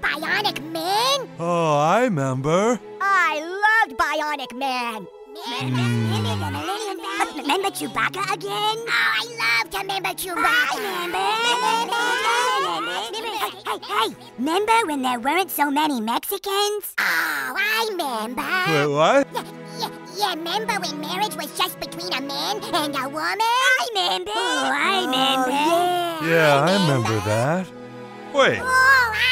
Bionic Man? Oh, I remember. I loved Bionic Man. Remember Chewbacca again? Oh, I love to remember Chewbacca. Hey, hey, hey, remember when there weren't so many Mexicans? Oh, I remember. Wait, what? Yeah, yeah, yeah, remember when marriage was just between a man and a woman? I remember. Oh, I oh, remember. yeah, Yeah, I remember that. Wait, Oh, I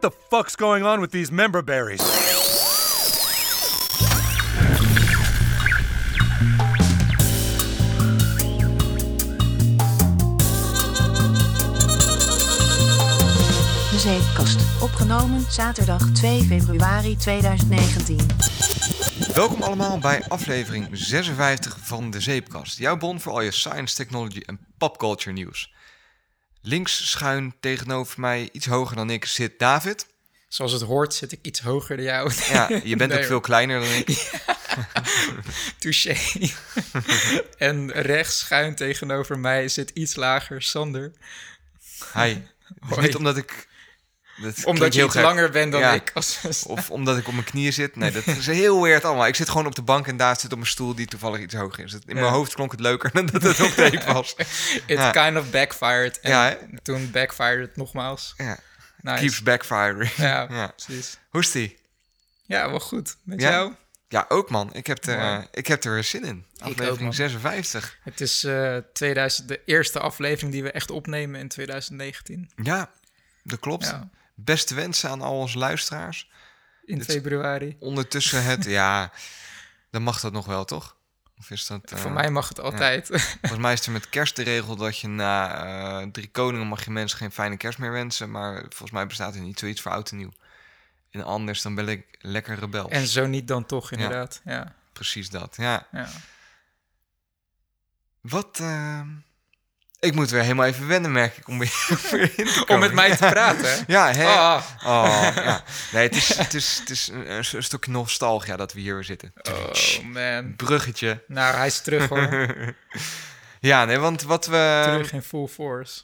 what the fuck's going on with these member berries? De Zeepkast. Opgenomen zaterdag 2 februari 2019. Welkom allemaal bij aflevering 56 van de Zeepkast. Jouw bron voor al je science, technology en popculture nieuws. Links schuin tegenover mij, iets hoger dan ik, zit David. Zoals het hoort zit ik iets hoger dan jou. Ja, je bent Nee, ook veel kleiner dan ik. Touché. en rechts schuin tegenover mij zit iets lager Sander. Hi. Dus Hoi. niet omdat ik... dat Omdat je heel iets gek. langer bent dan Ja. ik. Als, Of omdat ik op mijn knieën zit. Nee, dat is heel weird allemaal. Ik zit gewoon op de bank en David zit op een stoel die toevallig iets hoger is. In mijn hoofd klonk het leuker dan dat het op tape was. It Ja. kind of backfired. En Ja, toen backfired het nogmaals. Ja. Nice. Keeps backfiring. Ja, precies. Hoe is die? Ja, wel goed. Met jou? Ja, ook man. Ik heb er, eh, ik heb er weer zin in. Aflevering man. 56. Het is eh 2000, de eerste aflevering die we echt opnemen in 2019. Ja, dat klopt. Ja, Beste wensen aan al onze luisteraars. in februari. Ondertussen het, ja, dan mag dat nog wel, toch? Of is dat... eh, Voor mij mag het altijd. Volgens mij is er met kerst de regel dat je na eh, drie koningen mag je mensen geen fijne kerst meer wensen. Maar volgens mij bestaat er niet zoiets voor oud en nieuw. En anders dan ben ik lekker rebels. en zo niet dan toch, inderdaad. Ja, Precies dat, ja. ja. Wat... eh, Ik moet weer helemaal even wennen, merk ik, om weer, weer in te komen. Om met mij te praten. Ja, hè? Ah. Oh, ja. Nee, het is, het is, het is een, een stukje nostalgia dat we hier weer zitten. Oh man. Bruggetje. Nou, hij is terug hoor. Ja, nee, want wat we... terug in full force.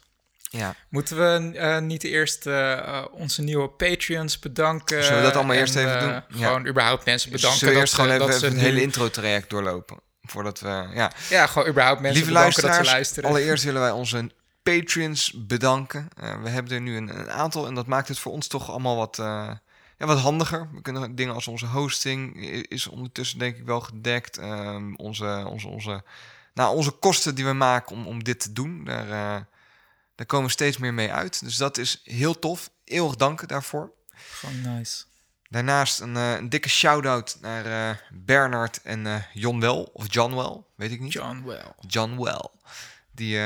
Ja, Moeten we eh, niet eerst eh, eh, onze nieuwe Patreons bedanken? Zullen we dat allemaal en, eerst even doen? Ja. Gewoon überhaupt mensen bedanken. Zullen we dat eerst gewoon ze- even, dat even ze het hele intro-traject doorlopen? Voordat we... Ja. Ja, gewoon überhaupt mensen Lieve bedanken dat ze luisteraars, luisteren. allereerst willen wij onze Patreons bedanken. Eh, we hebben er nu een, een aantal en dat maakt het voor ons toch allemaal wat, eh, ja, wat handiger. We kunnen dingen als onze hosting is ondertussen denk ik wel gedekt. Ehm, onze, onze, onze, nou, onze kosten die we maken om, om dit te doen, daar, eh, daar komen we steeds meer mee uit. Dus dat is heel tof. Eeuwig dank daarvoor. Gewoon nice. Daarnaast een, eh, een dikke shout-out naar eh, Bernard en John Wel, of John Wel, weet ik niet. John Well. John Well. Die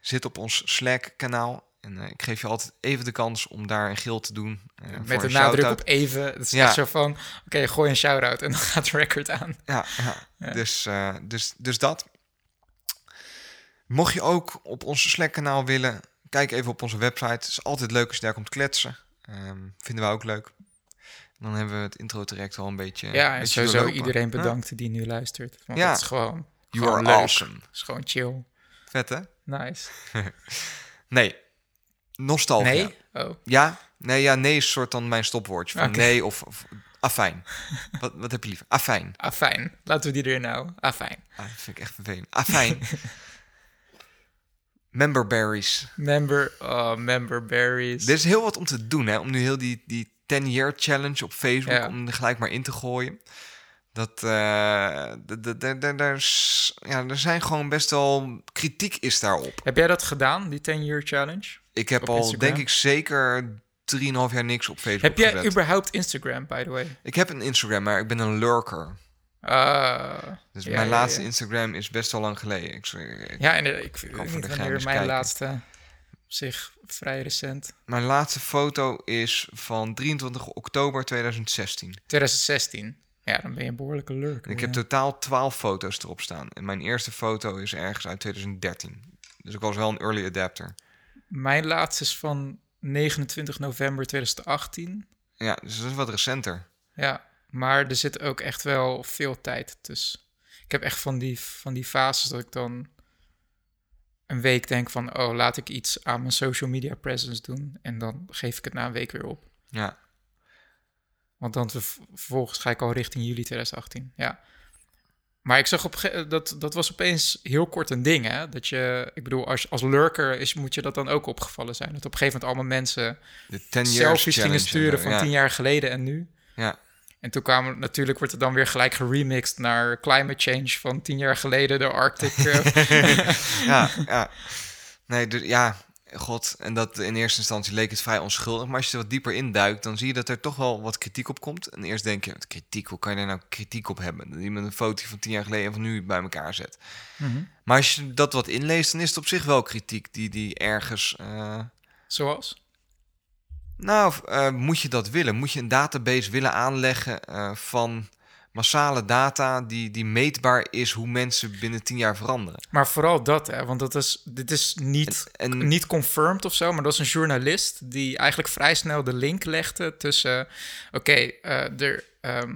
zit op ons Slack-kanaal. En ik geef je altijd even de kans om daar een geel te doen. Met een nadruk op even. Het is Ja. echt zo van, oké, gooi een shout-out en dan gaat de record aan. Ja, ja. Ja. Dus, dus, dus dat. Mocht je ook op ons Slack-kanaal willen, kijk even op onze website. Het is altijd leuk als je daar komt kletsen. Ehm, vinden we ook leuk. Dan hebben we het intro-traject al een beetje. Ja, en beetje sowieso doorlopen. iedereen Ja. bedankt die nu luistert. Want Ja. het is gewoon, You gewoon are leuk. awesome. Het is gewoon chill. Vet, hè? Nice. Nee. Nostalgia. Nee? Oh. Ja, nee, ja, nee is soort dan mijn stopwoordje. Van nee of, of afijn. wat, wat heb je liever? Afijn. Ah, fijn. Laten we die erin houden. Ah, fijn. Ah, dat vind ik echt vervelend. Afijn. Memberberries. Member, oh, member berries. Er is heel wat om te doen, hè. Om nu heel die, die 10-year challenge op Facebook, Ja. om er gelijk maar in te gooien. Dat, is- ja, er zijn gewoon best wel kritiek is daarop. Heb jij dat gedaan, die 10-year challenge? Ik heb Op al, Instagram? denk ik, zeker 3,5 jaar niks op Facebook Heb jij gezet. überhaupt Instagram, by the way? Ik heb een Instagram, maar ik ben een lurker. Ah, Dus ja, mijn ja, laatste. Instagram is best wel lang geleden. Ik, ik- Ja, en eh, ik weet voor niet wanneer mijn kijken. laatste zich vrij recent. Mijn laatste foto is van 23 oktober 2016. 2016. Ja, dan ben je een behoorlijke lurker. Ik heb totaal 12 foto's erop staan. En mijn eerste foto is ergens uit 2013. Dus ik was wel een early adapter. Mijn laatste is van 29 november 2018. Ja, dus dat is wat recenter. Ja, maar er zit ook echt wel veel tijd tussen. Ik heb echt van die, van die fases dat ik dan een week denk van, oh, laat ik iets aan mijn social media presence doen. En dan geef ik het na een week weer op. Ja. Want dan verv- vervolgens ga ik al richting juli 2018. Ja. Maar ik zag op dat dat was opeens heel kort een ding, hè? Dat je, ik bedoel, als, als lurker is, moet je dat dan ook opgevallen zijn. Dat op een gegeven moment allemaal mensen De 10 years selfies gingen en sturen van ja. tien jaar geleden en nu. Ja. En toen kwamen natuurlijk wordt het dan weer gelijk geremixed naar climate change van tien jaar geleden, de Arctic. eh, ja, ja. Nee, dus, ja, god. En dat in eerste instantie leek het vrij onschuldig. Maar als je er wat dieper induikt, dan zie je dat er toch wel wat kritiek op komt. En eerst denk je, kritiek, hoe kan je daar nou kritiek op hebben? Dat iemand een foto van tien jaar geleden en van nu bij elkaar zet. Mhm. Maar als je dat wat inleest, dan is het op zich wel kritiek die, die ergens... eh, Zoals? Nou, eh, moet je dat willen? Moet je een database willen aanleggen eh, van massale data die, die meetbaar is hoe mensen binnen tien jaar veranderen? Maar vooral dat, hè? Want dat is, dit is niet, En- en- niet confirmed of zo, maar dat is een journalist die eigenlijk vrij snel de link legde tussen, oké, eh, er, ehm,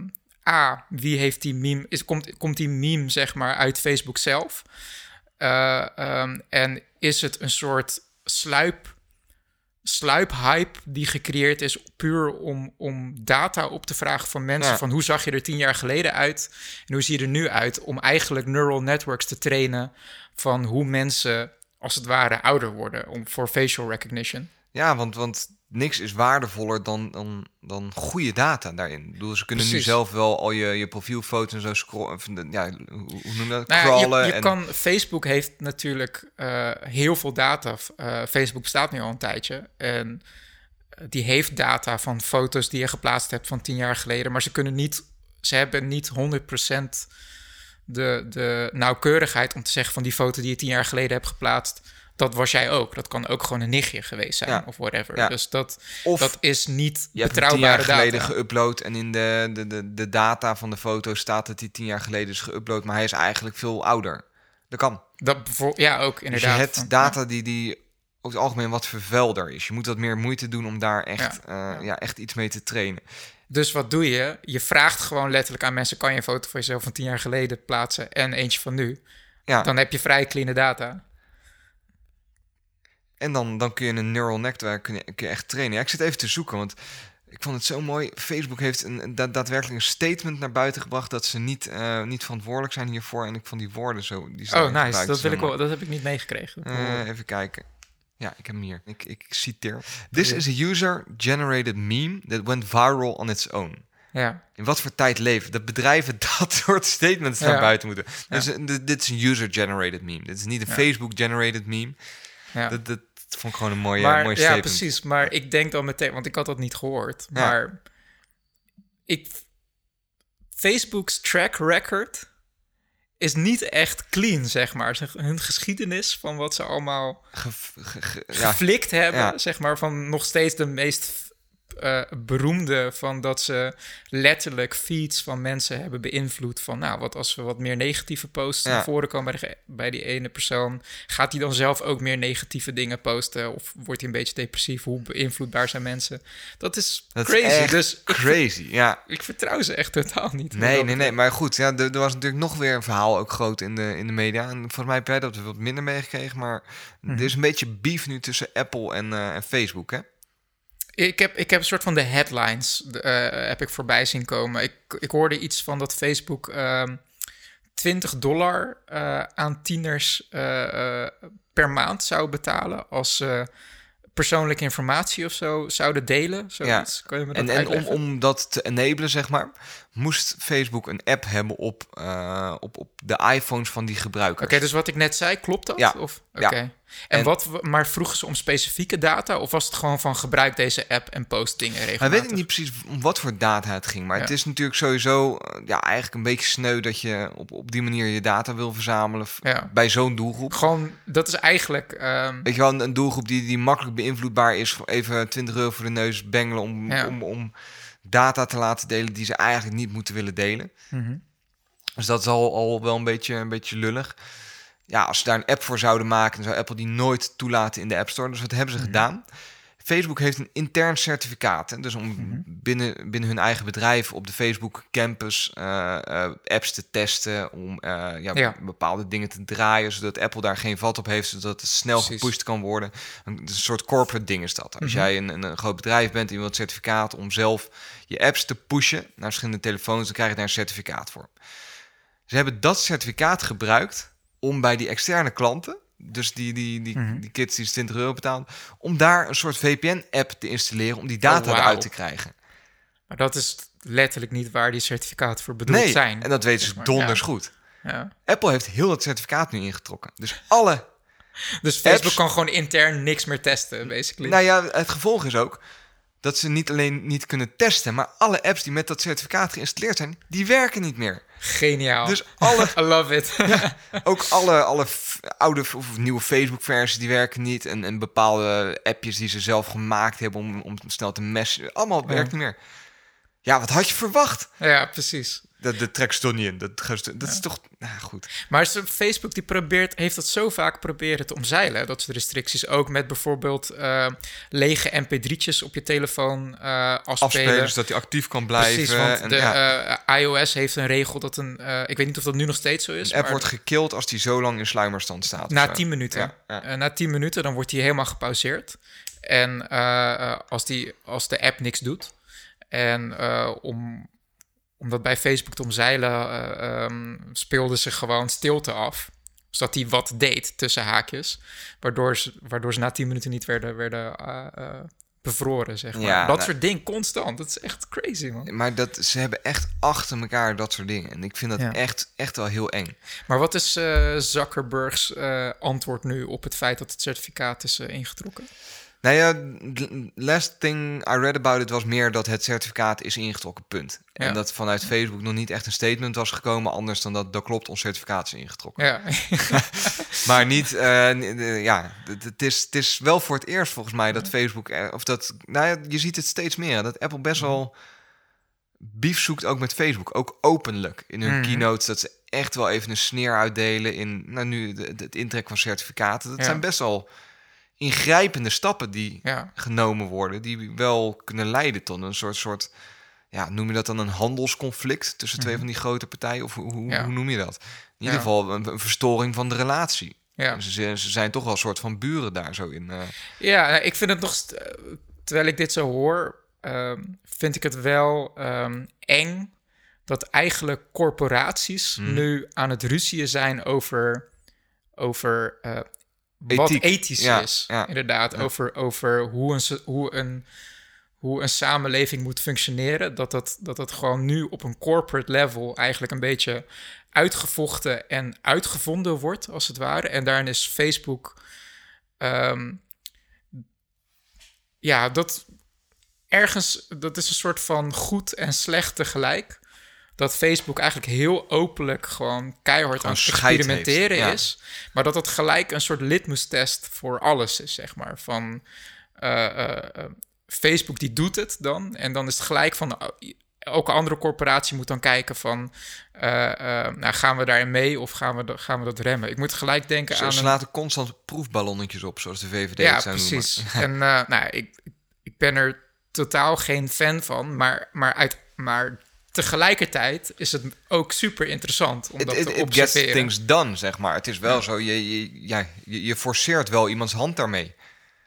A, wie heeft die meme, is, komt, komt die meme zeg maar uit Facebook zelf? Eh, ehm, en is het een soort sluip, sluiphype die gecreëerd is puur om, om data op te vragen van mensen Ja. van hoe zag je er tien jaar geleden uit en hoe zie je er nu uit om eigenlijk neural networks te trainen van hoe mensen als het ware ouder worden om voor facial recognition. Ja, want, want niks is waardevoller dan, dan, dan goede data daarin. Ik bedoel, ze kunnen nu zelf wel al je, je profielfoto's en zo scrollen. Ja, hoe, noem je dat? Nou Crawlen. je, je en, kan, Facebook heeft natuurlijk eh, heel veel data. Uh, Facebook bestaat nu al een tijdje. En eh, die heeft data van foto's die je geplaatst hebt van tien jaar geleden. Maar ze kunnen niet, ze hebben niet 100% de, de nauwkeurigheid om te zeggen van die foto die je tien jaar geleden hebt geplaatst. Dat was jij ook. Dat kan ook gewoon een nichtje geweest zijn Ja. of whatever. Ja. Dus dat, Of dat is niet je hebt hem tien betrouwbare jaar geleden geüpload en in de, de, de, de data van de foto staat dat hij tien jaar geleden is geüpload, maar hij is eigenlijk veel ouder. Dat kan. Dat ja, ook Dus inderdaad. je hebt data die, die over het algemeen wat vervuilder is. Je moet wat meer moeite doen om daar echt, Ja. eh, ja, echt iets mee te trainen. Dus wat doe je? Je vraagt gewoon letterlijk aan mensen: kan je een foto van jezelf van tien jaar geleden plaatsen en eentje van nu? Ja. Dan heb je vrij clean data. En dan, dan kun je een neural network kun je, kun je echt trainen. Ja, ik zit even te zoeken, want ik vond het zo mooi. Facebook heeft een, een da- daadwerkelijk een statement naar buiten gebracht dat ze niet, eh, niet verantwoordelijk zijn hiervoor. En ik vond die woorden zo. Die Oh, nice. Dat, wil ik wel, dat heb ik niet meegekregen. Eh, even kijken. Ja, ik heb hem hier. Ik, ik citeer. This is a user-generated meme that went viral on its own. ja. In wat voor tijd leven dat bedrijven dat soort statements naar Ja. buiten moeten. Dus, eh, dit- is een user-generated meme. Dit is niet een. Facebook-generated meme. Ja. Dat, dat vond ik gewoon een mooie, maar, mooie ja, precies. Maar ik denk dan meteen, want ik had dat niet gehoord. Ja. Maar ik, Facebook's track record is niet echt clean, zeg maar. Zeg, Hun geschiedenis van wat ze allemaal Ge- ge- ge- ja, geflikt hebben, zeg maar, van nog steeds de meest eh, beroemde van dat ze letterlijk feeds van mensen hebben beïnvloed van, nou, wat als we wat meer negatieve posts Ja. naar voren komen bij, de- bij die ene persoon, gaat hij dan zelf ook meer negatieve dingen posten of wordt hij een beetje depressief? Hoe beïnvloedbaar zijn mensen? Dat is dat crazy. is dus ik, crazy. Ja. ik vertrouw ze echt totaal niet. Nee, dat nee, nee. Maar goed, ja, er, er was natuurlijk nog weer een verhaal ook groot in de, in de media. En volgens mij heb jij dat wat minder meegekregen. Maar Mhm. er is een beetje beef nu tussen Apple en, eh, en Facebook, hè? Ik heb, ik heb een soort van de headlines eh, heb ik voorbij zien komen. Ik, ik hoorde iets van dat Facebook ehm 20 dollar eh, aan tieners eh, per maand zou betalen als ze persoonlijke informatie of zo zouden delen. Zoiets. Kan je me dat En, en om, om dat te enablen, zeg maar, moest Facebook een app hebben op, op, op de iPhones van die gebruikers. Oké, dus wat ik net zei, klopt dat? Ja. Of, Ja. En, En- wat, maar vroegen ze om specifieke data? Of was het gewoon van gebruik deze app en post dingen regelmatig? Maar weet ik niet precies om wat voor data het ging. Maar Ja. het is natuurlijk sowieso eh, ja, eigenlijk een beetje sneu dat je op, op die manier je data wil verzamelen Ja. bij zo'n doelgroep. Gewoon, dat is eigenlijk... ehm, Weet je wel, een, een doelgroep die, die makkelijk beïnvloedbaar is. voor Even 20 euro voor de neus bengelen om, Ja. om, om data te laten delen die ze eigenlijk niet moeten willen delen. mhm. Dus dat is al, al wel een beetje, een beetje lullig. Ja, als ze daar een app voor zouden maken, dan zou Apple die nooit toelaten in de App Store. Dus wat hebben ze gedaan? Facebook heeft een intern certificaat. Hè, dus om Mhm. binnen, binnen hun eigen bedrijf op de Facebook campus eh, eh, apps te testen. Om eh, ja, Ja. bepaalde dingen te draaien. Zodat Apple daar geen vat op heeft. Zodat het snel Precies. gepusht kan worden. Een, een soort corporate ding is dat. Als Mhm. jij een, een, groot bedrijf bent en je wilt certificaat om zelf je apps te pushen naar verschillende telefoons, dan krijg je daar een certificaat voor. Ze hebben dat certificaat gebruikt om bij die externe klanten, dus die, die, die, Mhm. die kids die 20 euro betalen, om daar een soort VPN-app te installeren om die data Oh, eruit te krijgen. Maar dat is letterlijk niet waar die certificaten voor bedoeld Nee, zijn. en dat weten ze zeg maar. donders Ja. goed. Ja. Apple heeft heel dat certificaat nu ingetrokken. Dus alle Dus Facebook Apps- kan gewoon intern niks meer testen, basically. Nou ja, het gevolg is ook dat ze niet alleen niet kunnen testen, maar alle apps die met dat certificaat geïnstalleerd zijn, die werken niet meer. Geniaal. Dus alle, I love it. ook alle, alle oude of nieuwe Facebook-versies die werken niet. En, en bepaalde appjes die ze zelf gemaakt hebben om, om snel te messen. Allemaal werkt niet meer. Ja, wat had je verwacht? ja, precies. Dat, dat trekt ze toch niet in. Dat, ze- dat is toch... Nou, goed. Maar ze- Facebook die probeert, heeft dat zo vaak proberen te omzeilen, dat soort restricties. Ook met bijvoorbeeld eh, lege mp3'tjes op je telefoon eh afspelen. Afspelen, zodat hij actief kan blijven. Precies, want en, de ja, eh, iOS heeft een regel dat een... ik weet niet of dat nu nog steeds zo is, een app maar wordt gekild als die zo lang in sluimerstand staat. na zo. 10 minuten. Ja, na 10 minuten dan wordt die helemaal gepauzeerd. En als, die, als de app niks doet. En om, om dat bij Facebook te omzeilen, eh, ehm, speelden ze gewoon stilte af. Zodat hij wat deed tussen haakjes. Waardoor ze, waardoor ze na 10 minuten niet werden, werden eh, eh, bevroren, zeg maar. Ja, dat nou- soort dingen constant. Dat is echt crazy, man. Maar dat, ze hebben echt achter elkaar dat soort dingen. En ik vind dat Ja. echt, echt wel heel eng. Maar wat is eh, Zuckerbergs antwoord nu op het feit dat het certificaat is eh, ingetrokken? Nou ja, last thing I read about it was meer dat het certificaat is ingetrokken, punt. Ja. En dat vanuit Facebook nog niet echt een statement was gekomen, anders dan dat, dat klopt, ons certificaat is ingetrokken. Ja, Maar niet, eh, eh, ja, het- is, het is wel voor het eerst volgens mij dat Facebook, eh, of dat, nou ja, je ziet het steeds meer, dat Apple best wel beef zoekt ook met Facebook, ook openlijk in hun Mhm. keynotes, dat ze echt wel even een sneer uitdelen in, nou nu, het intrekken van certificaten. Dat Ja. zijn best wel ingrijpende stappen die ja. genomen worden, die wel kunnen leiden tot een soort, soort ja, noem je dat dan een handelsconflict tussen twee van die grote partijen? Of hoe, hoe, Mhm. Ja. hoe noem je dat? In ieder geval een, een verstoring van de relatie. Ja. Ze, zijn- ze zijn toch wel een soort van buren daar zo in. eh. Ja, nou, ik vind het nog... Terwijl ik dit zo hoor, ehm, vind ik het wel ehm, eng... dat eigenlijk corporaties Mhm. nu aan het ruzieën zijn over... over eh, wat ethisch Ja, is. ja. Inderdaad, Ja. over, over hoe, een, hoe, een, hoe een samenleving moet functioneren. Dat dat, dat dat gewoon nu op een corporate level eigenlijk een beetje uitgevochten en uitgevonden wordt, als het ware. En daarin is Facebook... ehm, ja, dat ergens, dat is een soort van goed en slecht tegelijk. Dat Facebook eigenlijk heel openlijk gewoon keihard aan het experimenteren heeft, ja. is. Maar dat dat gelijk een soort litmus-test voor alles is, zeg maar. Van eh, eh, eh, Facebook die doet het dan. En dan is het gelijk van... eh, elke andere corporatie moet dan kijken van... nou, gaan we daarin mee of gaan we, dat- gaan we dat remmen? Ik moet gelijk denken Ze, aan... ze een- laten constant proefballonnetjes op, zoals de VVD ja, het zou precies. noemen. En nou, ik, ik ben er totaal geen fan van, maar, maar, uit, maar tegelijkertijd is het ook super interessant om It, dat it, te it gets observeren. things done, zeg maar. Het is wel zo, je, je, ja, je, forceert wel iemands hand daarmee.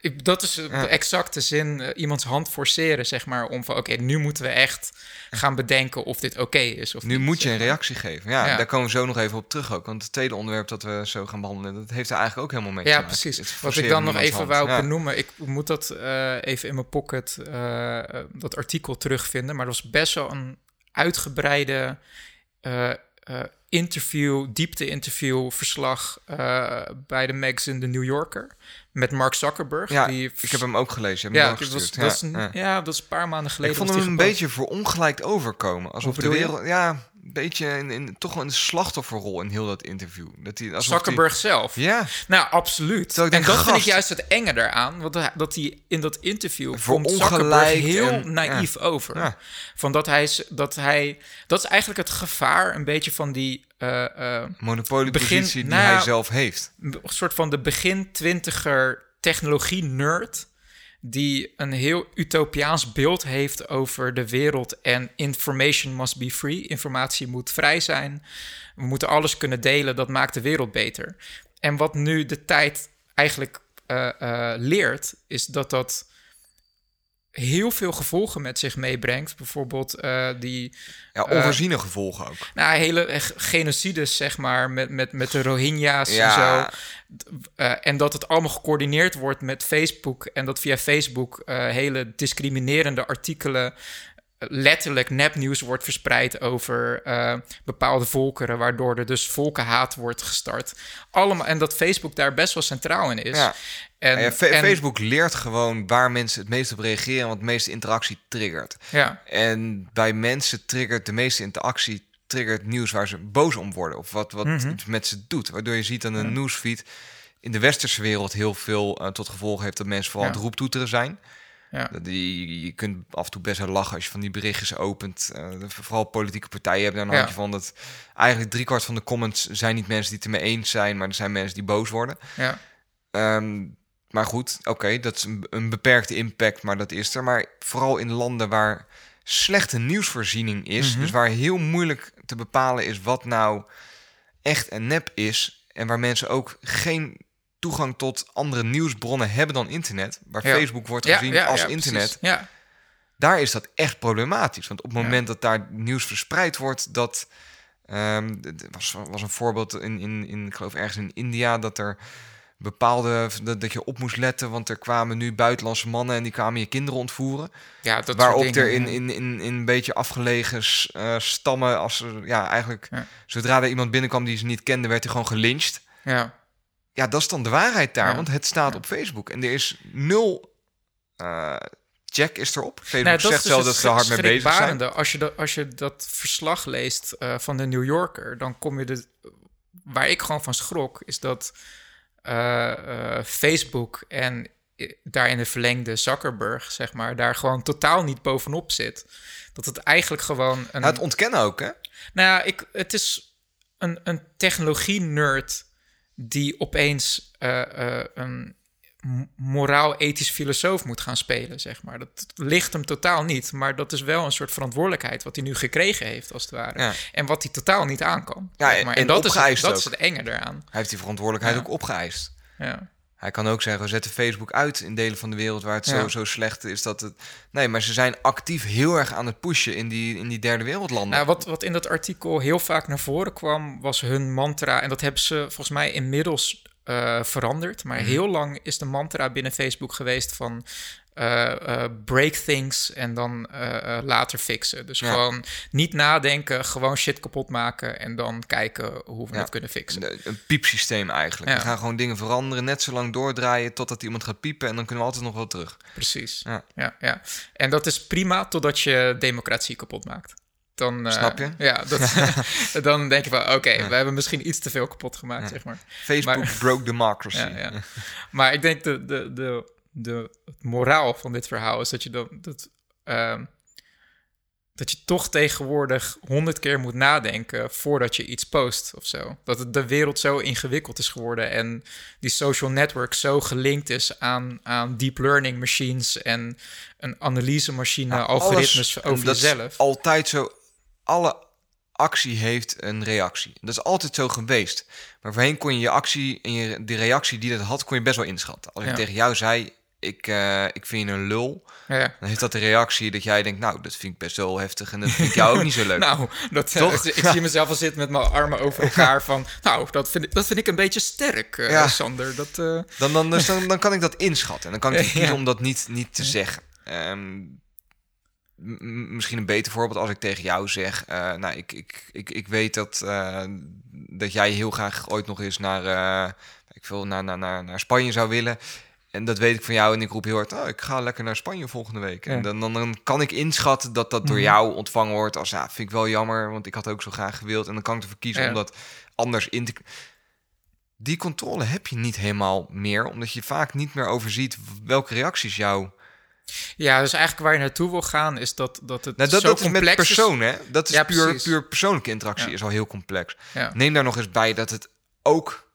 Ik, dat is de Ja. exacte zin, eh, iemands hand forceren, zeg maar, om van oké, nu moeten we echt gaan bedenken of dit oké is. Of Nu niet, moet je een reactie geven. Ja, Ja. daar komen we zo nog even op terug ook. Want het tweede onderwerp dat we zo gaan behandelen... dat heeft er eigenlijk ook helemaal mee te Ja, maken. precies. Het Wat ik dan nog even hand. wou Ja. benoemen, ik moet dat eh, even in mijn pocket, eh, dat artikel terugvinden, maar dat was best wel een uitgebreide eh, eh, interview, diepte-interview, verslag eh, bij de magazine The New Yorker met Mark Zuckerberg. Ja, die ik heb hem ook gelezen. Hebt ja, hem dat was, doorgestuurd. dat is een- ja. ja, dat is een paar maanden geleden. Ik vond hem een beetje verongelijkt overkomen. Alsof de wereld... Ja, beetje in, in, toch wel een slachtofferrol in heel dat interview. Dat hij, Zuckerberg zelf. Ja, Nou, absoluut. Ik en denk, dat vind ik juist het enge daaraan. Want dat hij in dat interview Voor Zuckerberg ongelijk heel en- naïef over. Ja. Van dat hij, dat hij... Dat is eigenlijk het gevaar een beetje van die... eh, eh, monopoliepositie die nou, hij zelf heeft. een soort van de begin twintiger technologie-nerd... die een heel utopiaans beeld heeft over de wereld en information must be free. Informatie moet vrij zijn. We moeten alles kunnen delen, dat maakt de wereld beter. En wat nu de tijd eigenlijk eh, eh, leert, is dat dat heel veel gevolgen met zich meebrengt. Bijvoorbeeld eh, die Ja, onvoorziene gevolgen ook. nou, hele eh, genocides, zeg maar, met, met, met de Rohingya's Ja. en zo. Eh, en dat het allemaal gecoördineerd wordt met Facebook. En dat via Facebook eh, hele discriminerende artikelen eh, letterlijk nepnieuws wordt verspreid over eh, bepaalde volkeren, waardoor er dus volkenhaat wordt gestart. Allemaal, en dat Facebook daar best wel centraal in is. Ja. En, Ja, Fa- en- Facebook leert gewoon waar mensen het meest op reageren... en wat de meeste interactie triggert. Ja, En bij mensen triggert de meeste interactie triggert nieuws waar ze boos om worden. Of wat, wat Mhm. met ze doet. Waardoor je ziet dat een nieuwsfeed in de westerse wereld heel veel eh, tot gevolg heeft dat mensen vooral Ja. aan het roeptoeteren zijn. ja. Dat Die, je kunt af en toe best wel lachen als je van die berichtjes opent. Eh, vooral politieke partijen hebben daar een Ja. handje van. Dat eigenlijk driekwart van de comments zijn niet mensen die het ermee eens zijn, maar er zijn mensen die boos worden. ja. Ehm, maar goed, oké, dat is een, een beperkte impact, maar dat is er. Maar vooral in landen waar slechte nieuwsvoorziening is, Mhm. dus waar heel moeilijk te bepalen is wat nou echt en nep is, en waar mensen ook geen toegang tot andere nieuwsbronnen hebben dan internet, waar Ja. Facebook wordt gezien ja, als internet, precies. Ja, daar is dat echt problematisch. Want op het moment dat daar nieuws verspreid wordt, dat ehm, was, was een voorbeeld in, in, in, ik geloof ergens in India, dat er bepaalde dat, dat je op moest letten, want er kwamen nu buitenlandse mannen en die kwamen je kinderen ontvoeren. ja dat Waarop dingen, er in, in, in, in een beetje afgelegen eh, stammen, als er, ja, eigenlijk Ja. zodra er iemand binnenkwam die ze niet kende, werd hij gewoon gelyncht. Ja, Ja, dat is dan de waarheid daar, Ja. want het staat op Facebook en er is nul eh, check is erop. Facebook Nou, zegt dus dat ze hard mee bezig zijn. Als je, dat, als je dat verslag leest eh, van de New Yorker, dan kom je de. Waar ik gewoon van schrok, is dat Facebook en daar in de verlengde Zuckerberg, zeg maar, daar gewoon totaal niet bovenop zit. Dat het eigenlijk gewoon een. Ja, het ontkennen ook, hè? Nou ja, ik, het is een, een technologie-nerd die opeens eh, eh, een moraal-ethisch filosoof moet gaan spelen, zeg maar. Dat ligt hem totaal niet, maar dat is wel een soort verantwoordelijkheid wat hij nu gekregen heeft, als het ware. Ja. En wat hij totaal niet aan kan. Ja, zeg maar. en dat, is, het- dat is het enge eraan. Hij heeft die verantwoordelijkheid Ja. ook opgeëist. Ja. Hij kan ook zeggen, we zetten Facebook uit in delen van de wereld waar het Ja. zo, zo slecht is dat het... Nee, maar ze zijn actief heel erg aan het pushen in die, in die derde wereldlanden. Nou, wat, wat in dat artikel heel vaak naar voren kwam, was hun mantra. En dat hebben ze volgens mij inmiddels eh, veranderd. Maar heel lang is de mantra binnen Facebook geweest van eh, eh, break things en dan later fixen. Dus Ja. gewoon niet nadenken, gewoon shit kapot maken en dan kijken hoe we Ja. het kunnen fixen. Een- piepsysteem eigenlijk. Ja. We gaan gewoon dingen veranderen, net zo lang doordraaien totdat iemand gaat piepen en dan kunnen we altijd nog wel terug. Precies. Ja. Ja, En dat is prima totdat je democratie kapot maakt. Dan, eh, Snap je? Ja, dat, dan denk je van, oké, we hebben misschien iets te veel kapot gemaakt, zeg maar. Facebook Maar- broke democracy. Ja, ja. Maar ik denk de, de, de, de het moraal van dit verhaal is dat je dan dat, ehm, dat je toch tegenwoordig honderd keer moet nadenken voordat je iets post of zo. Dat het, de wereld zo ingewikkeld is geworden en die social network zo gelinkt is aan, aan deep learning machines en een analysemachine, Nou, algoritmes alles- over jezelf. altijd zo. Alle actie heeft een reactie. Dat is altijd zo geweest. Maar voorheen kon je je actie en je, de reactie die dat had, kon je best wel inschatten. Als ik tegen jou zei, ik, eh, ik vind je een lul, Ja. dan heeft dat de reactie dat jij denkt, nou, dat vind ik best wel heftig en dat vind ik jou ook niet zo leuk. Nou, dat, eh, Toch? ik zie mezelf al zitten met mijn armen over elkaar van... Nou, dat vind ik, dat vind ik een beetje sterk, eh, Ja. Sander. Dat, Dan, dan, dus dan, dan kan ik dat inschatten. En dan kan ik kiezen om dat niet, niet te zeggen. Ehm, misschien een beter voorbeeld als ik tegen jou zeg... eh, nou, ik, ik, ik, ik weet dat, eh, dat jij heel graag ooit nog eens naar, eh, ik wil, naar, naar, naar, naar Spanje zou willen... En dat weet ik van jou en ik roep heel hard... Oh, ik ga lekker naar Spanje volgende week. En dan, dan, dan kan ik inschatten dat dat door Mhm. jou ontvangen wordt... als, ja, vind ik wel jammer, want ik had ook zo graag gewild. En dan kan ik ervoor kiezen Ja. om dat anders in te... Die controle heb je niet helemaal meer... omdat je vaak niet meer overziet welke reacties jou... ja, dus eigenlijk waar je naartoe wil gaan is dat, dat het Nou, dat, zo dat is met complex persoon, hè? Dat is Ja, puur, precies. puur persoonlijke interactie Ja. is al heel complex. Ja. Neem daar nog eens bij dat het ook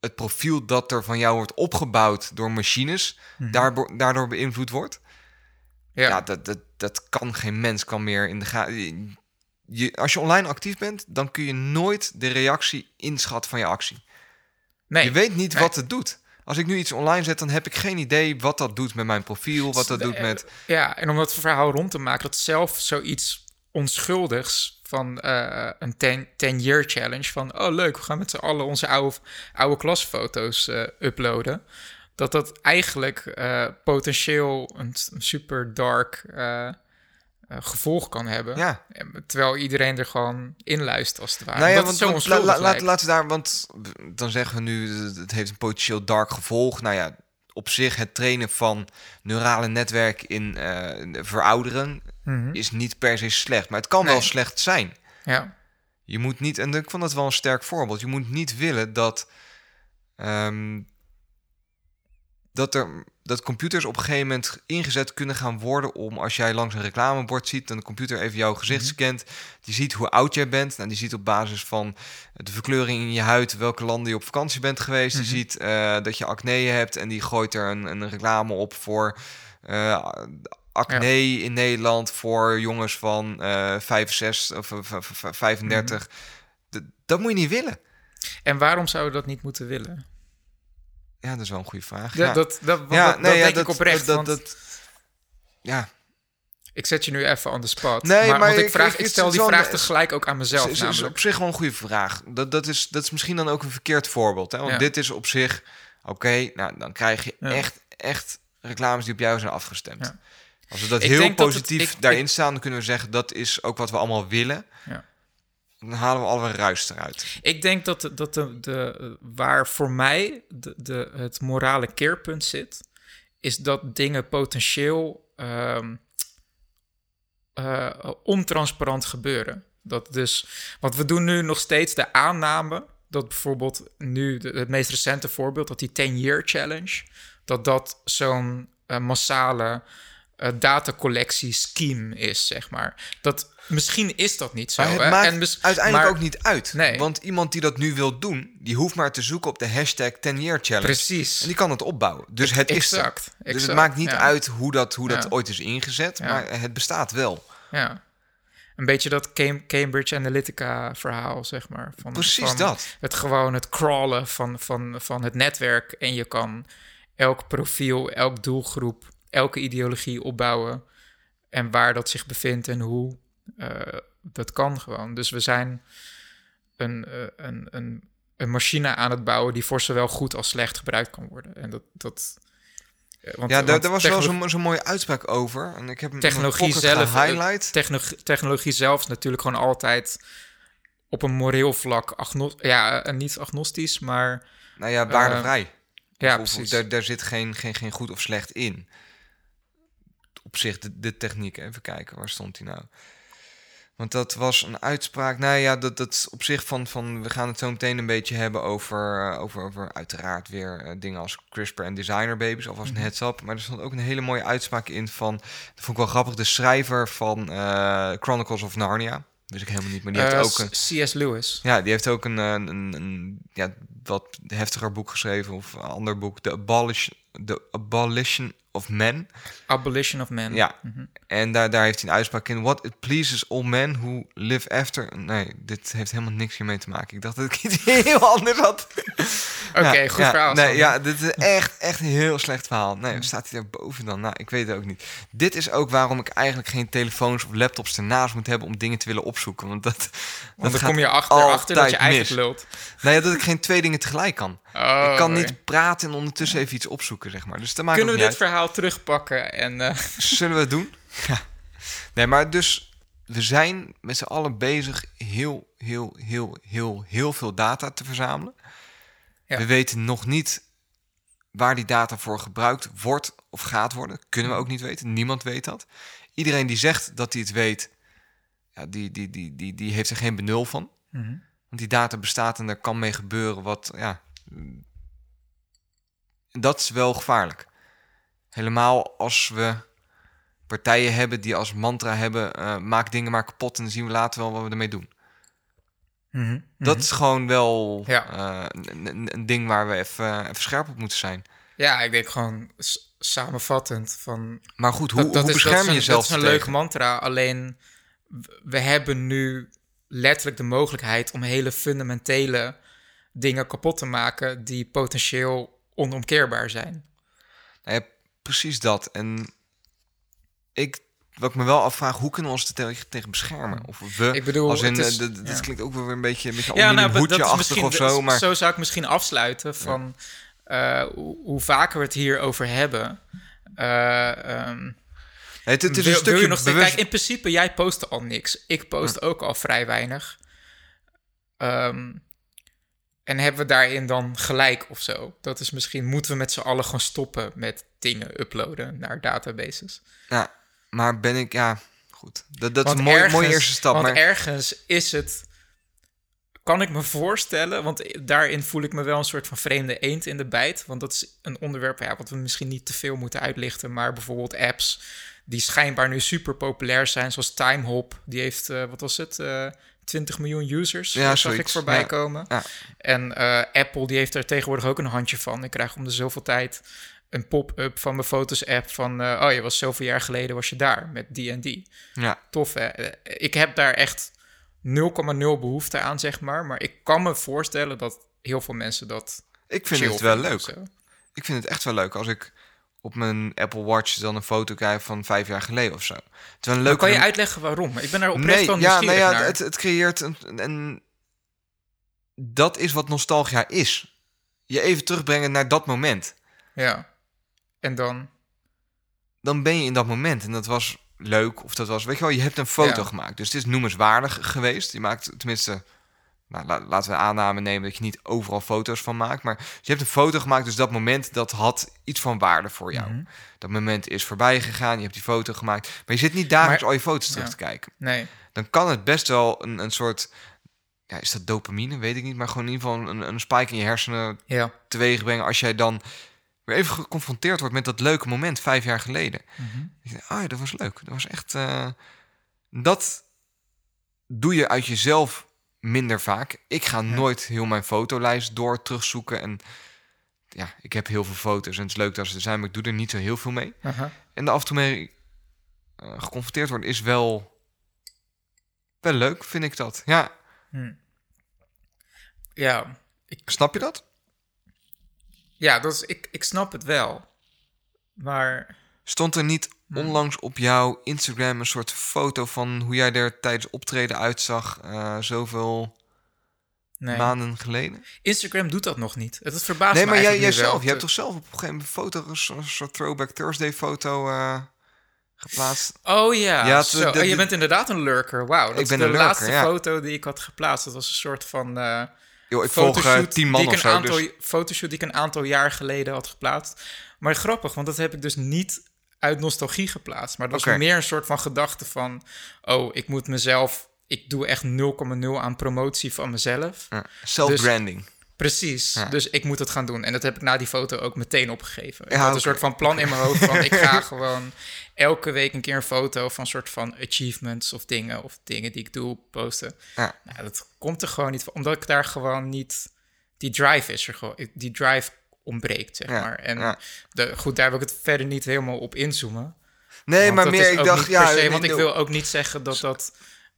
het profiel dat er van jou wordt opgebouwd door machines, daardoor, daardoor beïnvloed wordt. Ja. Ja, dat, dat, dat kan geen mens kan meer in de gaten. Je, als je online actief bent, dan kun je nooit de reactie inschatten van je actie. nee. Je weet niet Nee. wat het doet. Als ik nu iets online zet, dan heb ik geen idee wat dat doet met mijn profiel, wat dat doet met... Ja, en om dat verhaal rond te maken, dat zelf zoiets onschuldigs van eh, een 10 10-year challenge van oh leuk, we gaan met z'n allen onze oude, oude klasfoto's eh, uploaden. Dat dat eigenlijk eh, potentieel een, een super dark gevolg kan hebben. Ja, Terwijl iedereen er gewoon in luistert als het ware. nou ja, want, la- la- laten we daar, want dan zeggen we nu, eh, het heeft een potentieel dark gevolg. Nou ja, op zich het trainen van neurale netwerken in eh, verouderen Mhm. is niet per se slecht, maar het kan wel slecht zijn. Ja, Je moet niet, en ik vond dat wel een sterk voorbeeld. Je moet niet willen dat. ehm, dat, er, dat computers op een gegeven moment ingezet kunnen gaan worden om als jij langs een reclamebord ziet, dan de computer even jouw gezicht Mhm. scant. Die ziet hoe oud jij bent. Nou, die ziet op basis van de verkleuring in je huid welke landen je op vakantie bent geweest. Mhm. Die ziet eh, dat je acne hebt en die gooit er een, een reclame op voor eh, acne in Nederland voor jongens van eh 65 of eh, v- v- 35. Mhm. Dat moet je niet willen. en waarom zouden we dat niet moeten willen? Ja, dat is wel een goede vraag. Dat, ja, dat, dat, ja, dat, dat nee, ja, denk dat, ik oprecht. Dat, want dat, ja, Ik zet je nu even on the spot. Nee, maar, maar want ik, vraag, ik- ik het stel die vraag tegelijk ook aan mezelf. is, is op zich wel een goede vraag. Dat, dat, is, dat is misschien dan ook een verkeerd voorbeeld. Hè? Want dit is op zich, oké, nou dan krijg je echt, echt reclames die op jou zijn afgestemd. Als we dat Ik heel dat het- positief ik- daarin staan, dan kunnen we zeggen dat is ook wat we allemaal willen. Ja. Dan halen we alle ruis eruit. Ik denk dat, de, de, de, waar voor mij de, de, het morale keerpunt zit, is dat dingen potentieel ehm, eh, ontransparant gebeuren. Dat dus, want we doen nu nog steeds de aanname dat bijvoorbeeld nu het meest recente voorbeeld, dat die 10-year challenge, dat dat zo'n eh, massale eh datacollectie scheme is, zeg maar. Dat, misschien is dat niet zo. Maar het hè? maakt En uiteindelijk maar- ook niet uit. Nee. Want iemand die dat nu wil doen, die hoeft maar te zoeken op de hashtag 10-year challenge. Precies. En die kan het opbouwen. Dus het is er. Exact. Dus exact, het maakt niet ja. uit hoe dat, hoe dat Ja. ooit is ingezet, Ja. maar het bestaat wel. Ja. Een beetje dat Cam- Cambridge Analytica verhaal, zeg maar. Van, Precies van dat. Het gewoon het crawlen van, van, van het netwerk. En je kan elk profiel, elk doelgroep, elke ideologie opbouwen. En waar dat zich bevindt en hoe. Eh, dat kan gewoon. Dus we zijn een, eh, een, een, een machine aan het bouwen die voor zowel goed als slecht gebruikt kan worden. En dat. dat eh, want, Ja, daar, was wel zo'n zo'n mooie uitspraak over. En ik heb technologie zelf, eh, gehighlight. techno- technologie zelf is natuurlijk gewoon altijd op een moreel vlak, agno- ja, niet agnostisch, maar Nou ja, waardevrij. ja, Of- of precies. Daar, daar zit geen, geen, geen goed of slecht in. Op zich, de, de techniek. Even kijken, waar stond hij nou? Want dat was een uitspraak. Nou ja, dat, dat op zich van, van... We gaan het zo meteen een beetje hebben over... eh, over, over uiteraard weer eh, dingen als CRISPR en designer babies. Of als Mhm. een heads up. Maar er stond ook een hele mooie uitspraak in van... Dat vond ik wel grappig. De schrijver van eh, Chronicles of Narnia. Dus ik helemaal niet. Maar die heeft ook een... C.S. Lewis. Ja, die heeft ook een, een, ja, wat heftiger boek geschreven, of een ander boek, The Abolition, The Abolition of Men. Abolition of Man. Ja, Mhm. en daar, daar heeft hij een uitspraak in. What it pleases all men who live after... Nee, dit heeft helemaal niks hiermee te maken. Ik dacht dat ik iets heel anders had. Oké, Ja, goed ja, verhaal. Nee, ja, dit is echt, echt een heel slecht verhaal. Nee, wat staat hij daarboven dan? Nou, ik weet het ook niet. Dit is ook waarom ik eigenlijk geen telefoons of laptops ernaast moet hebben om dingen te willen opzoeken. Want dat, Want dat dan kom je achter, achter dat je eigenlijk mis. lult. Ja, dat ik geen twee dingen tegelijk kan. Oh, ik kan niet praten en ondertussen even iets opzoeken, zeg maar. Dus dat maakt Kunnen we dit verhaal terugpakken? En, eh. Zullen we het doen? Ja. Nee, maar dus... We zijn met z'n allen bezig heel, heel, heel, heel, heel veel data te verzamelen. Ja. We weten nog niet waar die data voor gebruikt wordt of gaat worden. Kunnen we ook niet weten. Niemand weet dat. Iedereen die zegt dat hij het weet, ja, die, die, die, die, die heeft er geen benul van. mhm. Want die data bestaat en er kan mee gebeuren wat, ja... Dat is wel gevaarlijk. Helemaal als we partijen hebben die als mantra hebben... eh, maak dingen maar kapot en dan zien we later wel wat we ermee doen. Mhm, Dat mhm. is gewoon wel Ja. eh, een, ding waar we even, even scherp op moeten zijn. Ja, ik denk gewoon samenvattend van... Maar goed, hoe, dat, dat hoe is, bescherm dat je is een, jezelf Dat is een leuk tegen? mantra, alleen we hebben nu letterlijk de mogelijkheid om hele fundamentele dingen kapot te maken die potentieel onomkeerbaar zijn. Precies dat. En ik, wat ik me wel afvraag, hoe kunnen we ons er tegen, tegen beschermen? Of we, Ik bedoel, als in, is- eh, dit klinkt ook wel weer een beetje, een beetje Ja, nou, misschien, of zo, maar... zo zou ik misschien afsluiten van eh, hoe, hoe vaker we het hierover hebben. eh, ehm, Nee, het, het is wil, een stukje wil je nog steeds, bewust- kijk, in principe, jij post al niks. Ik post ook al vrij weinig. Ehm, en hebben we daarin dan gelijk of zo? Dat is misschien, moeten we met z'n allen gewoon stoppen met dingen uploaden naar databases. Ja, maar ben ik, ja, goed. Dat, dat is een mooie, ergens- mooie eerste stap. Want Maar ergens is het. Kan ik me voorstellen, want daarin voel ik me wel een soort van vreemde eend in de bijt. Want dat is een onderwerp ja, wat we misschien niet te veel moeten uitlichten. Maar bijvoorbeeld apps die schijnbaar nu super populair zijn, zoals Timehop. Die heeft, eh, wat was het, eh 20 miljoen users, Ja, ja, zag ik voorbij Ja. komen. Ja. En eh, Apple die heeft er tegenwoordig ook een handje van. Ik krijg om de zoveel tijd een pop-up van mijn foto's-app van... eh, oh, je was zoveel jaar geleden was je daar met die en die ja, tof. Hè? Eh, Ik heb daar echt 0,0 behoefte aan, zeg maar. Maar ik kan me voorstellen dat heel veel mensen dat ik vind het wel leuk. zo. Ik vind het echt wel leuk als ik op mijn Apple Watch dan een foto krijg van vijf jaar geleden of zo. Het is wel een Dan leuk kan je uitleggen waarom? Ik ben daar oprecht Nee, wel ja, nou ja, naar. het, het creëert een, een... Dat is wat nostalgia is. Je even terugbrengen naar dat moment. Ja. En dan... Dan ben je in dat moment. En dat was leuk. Of dat was... Weet je wel, je hebt een foto Ja. gemaakt. Dus het is noemenswaardig geweest. Je maakt tenminste... Nou, la- laten we aanname nemen dat je niet overal foto's van maakt. Maar je hebt een foto gemaakt. Dus dat moment, dat had iets van waarde voor jou. Mhm. Dat moment is voorbij gegaan. Je hebt die foto gemaakt. Maar je zit niet dagelijks Maar- al je foto's terug Ja. te kijken. Nee. dan kan het best wel een, een soort. Ja, is dat dopamine? Weet ik niet. Maar gewoon in ieder geval een, een spike in je hersenen Ja. teweeg brengen. Als jij dan weer even geconfronteerd wordt met dat leuke moment vijf jaar geleden. Ik denk, ah ja, dat was leuk. Dat was echt. eh, dat doe je uit jezelf minder vaak. Ik ga nooit heel mijn fotolijst door terugzoeken. En ja, ik heb heel veel foto's en het is leuk dat ze er zijn, maar ik doe er niet zo heel veel mee. En de af en toe mee eh, geconfronteerd worden is wel, wel leuk, vind ik dat. Ja, Hm. Ja. Ik, snap je dat? Ja, dat is, ik, ik snap het wel. Maar... Stond er niet Hm. onlangs op jouw Instagram een soort foto van hoe jij er tijdens optreden uitzag, eh, zoveel Nee. maanden geleden? Instagram doet dat nog niet. Het verbaast nee, me maar jij, zelf, je hebt toch zelf op een gegeven moment een foto, een soort, Throwback Thursday foto eh, geplaatst? Oh ja, Ja, zo. de- Oh, je de- bent inderdaad een lurker. Wauw, dat Ik is ben de een lurker, laatste ja. foto die ik had geplaatst. Dat was een soort van eh Yo, ik volg eh, man die ik een zo, aantal, dus fotoshoot die ik een aantal jaar geleden had geplaatst. Maar grappig, want dat heb ik dus niet uit nostalgie geplaatst. Maar dat was meer een soort van gedachte van... oh, ik moet mezelf... Ik doe echt 0,0 aan promotie van mezelf. ja, self-branding. Precies, Ja. dus ik moet het gaan doen. En dat heb ik na die foto ook meteen opgegeven. Ik Ja, had een soort van plan in mijn hoofd van... ik ga gewoon elke week een keer een foto van soort van achievements of dingen... of dingen die ik doe posten. Ja. Nou, dat komt er gewoon niet van, omdat ik daar gewoon niet... Die drive is er gewoon, die drive ontbreekt, zeg maar. En de, goed, daar wil ik het verder niet helemaal op inzoomen. Nee, maar meer, ik dacht, ja... per se, nee, want ik wil ook niet zeggen dat dat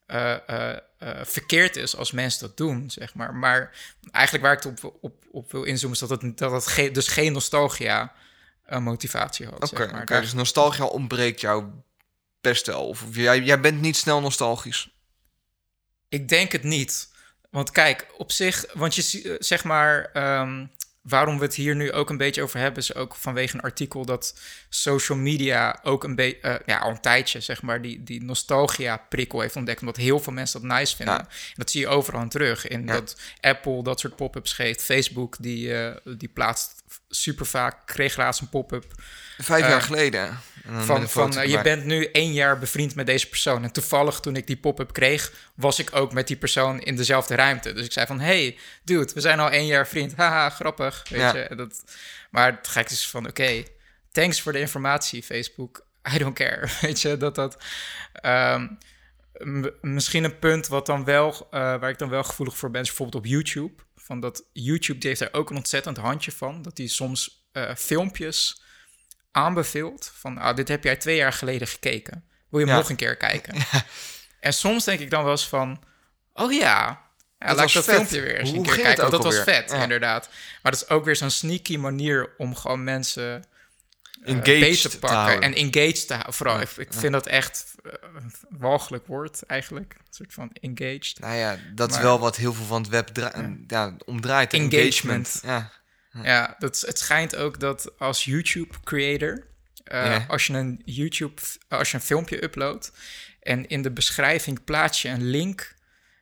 eh, eh, eh, verkeerd is als mensen dat doen, zeg maar. Maar eigenlijk waar ik het op, op, op wil inzoomen is dat het, dat het ge- dus geen nostalgia motivatie had, Oké, zeg maar. Daar- dus nostalgia ontbreekt jou best wel. Of jij, jij bent niet snel nostalgisch. Ik denk het niet. Want kijk, op zich, want je zeg maar, ehm, waarom we het hier nu ook een beetje over hebben, is ook vanwege een artikel dat social media ook een beetje, ja, al een tijdje, zeg maar, die, die nostalgia-prikkel heeft ontdekt, omdat heel veel mensen dat nice vinden. Ja. En dat zie je overal terug. In Ja. dat Apple dat soort pop-ups geeft, Facebook die, eh, die plaatst super vaak, kreeg laatst een pop-up Vijf Eh, jaar geleden. En dan met van, van eh, je bent nu één jaar bevriend met deze persoon. En toevallig toen ik die pop-up kreeg, was ik ook met die persoon in dezelfde ruimte. Dus ik zei van, hey, dude, we zijn al één jaar vriend. Haha, grappig. Weet Ja. je? Dat, maar het gek is van, oké, thanks voor de informatie, Facebook. I don't care. Weet je, dat dat... ehm, misschien een punt wat dan wel, eh, waar ik dan wel gevoelig voor ben, is bijvoorbeeld op YouTube. Van dat YouTube die heeft er ook een ontzettend handje van. Dat hij soms eh, filmpjes aanbeveelt. Van, ah, dit heb jij twee jaar geleden gekeken. Wil je hem Ja. nog een keer kijken? En soms denk ik dan wel eens van, oh ja, ja laat was ik dat vet. filmpje weer eens Hoe een keer kijken. Want dat was vet, Ja. inderdaad. Maar dat is ook weer zo'n sneaky manier om gewoon mensen Engaged beet te pakken houden. en engaged te houden. Vooral, ik, ik vind dat echt eh, een walgelijk woord eigenlijk. Een soort van engaged. Nou ja, dat is wel wat heel veel van het web ja. omdraait. hè, Engagement. Ja. Ja, dat, het schijnt ook dat als YouTube-creator, eh, als, je een YouTube, als je een filmpje uploadt en in de beschrijving plaats je een link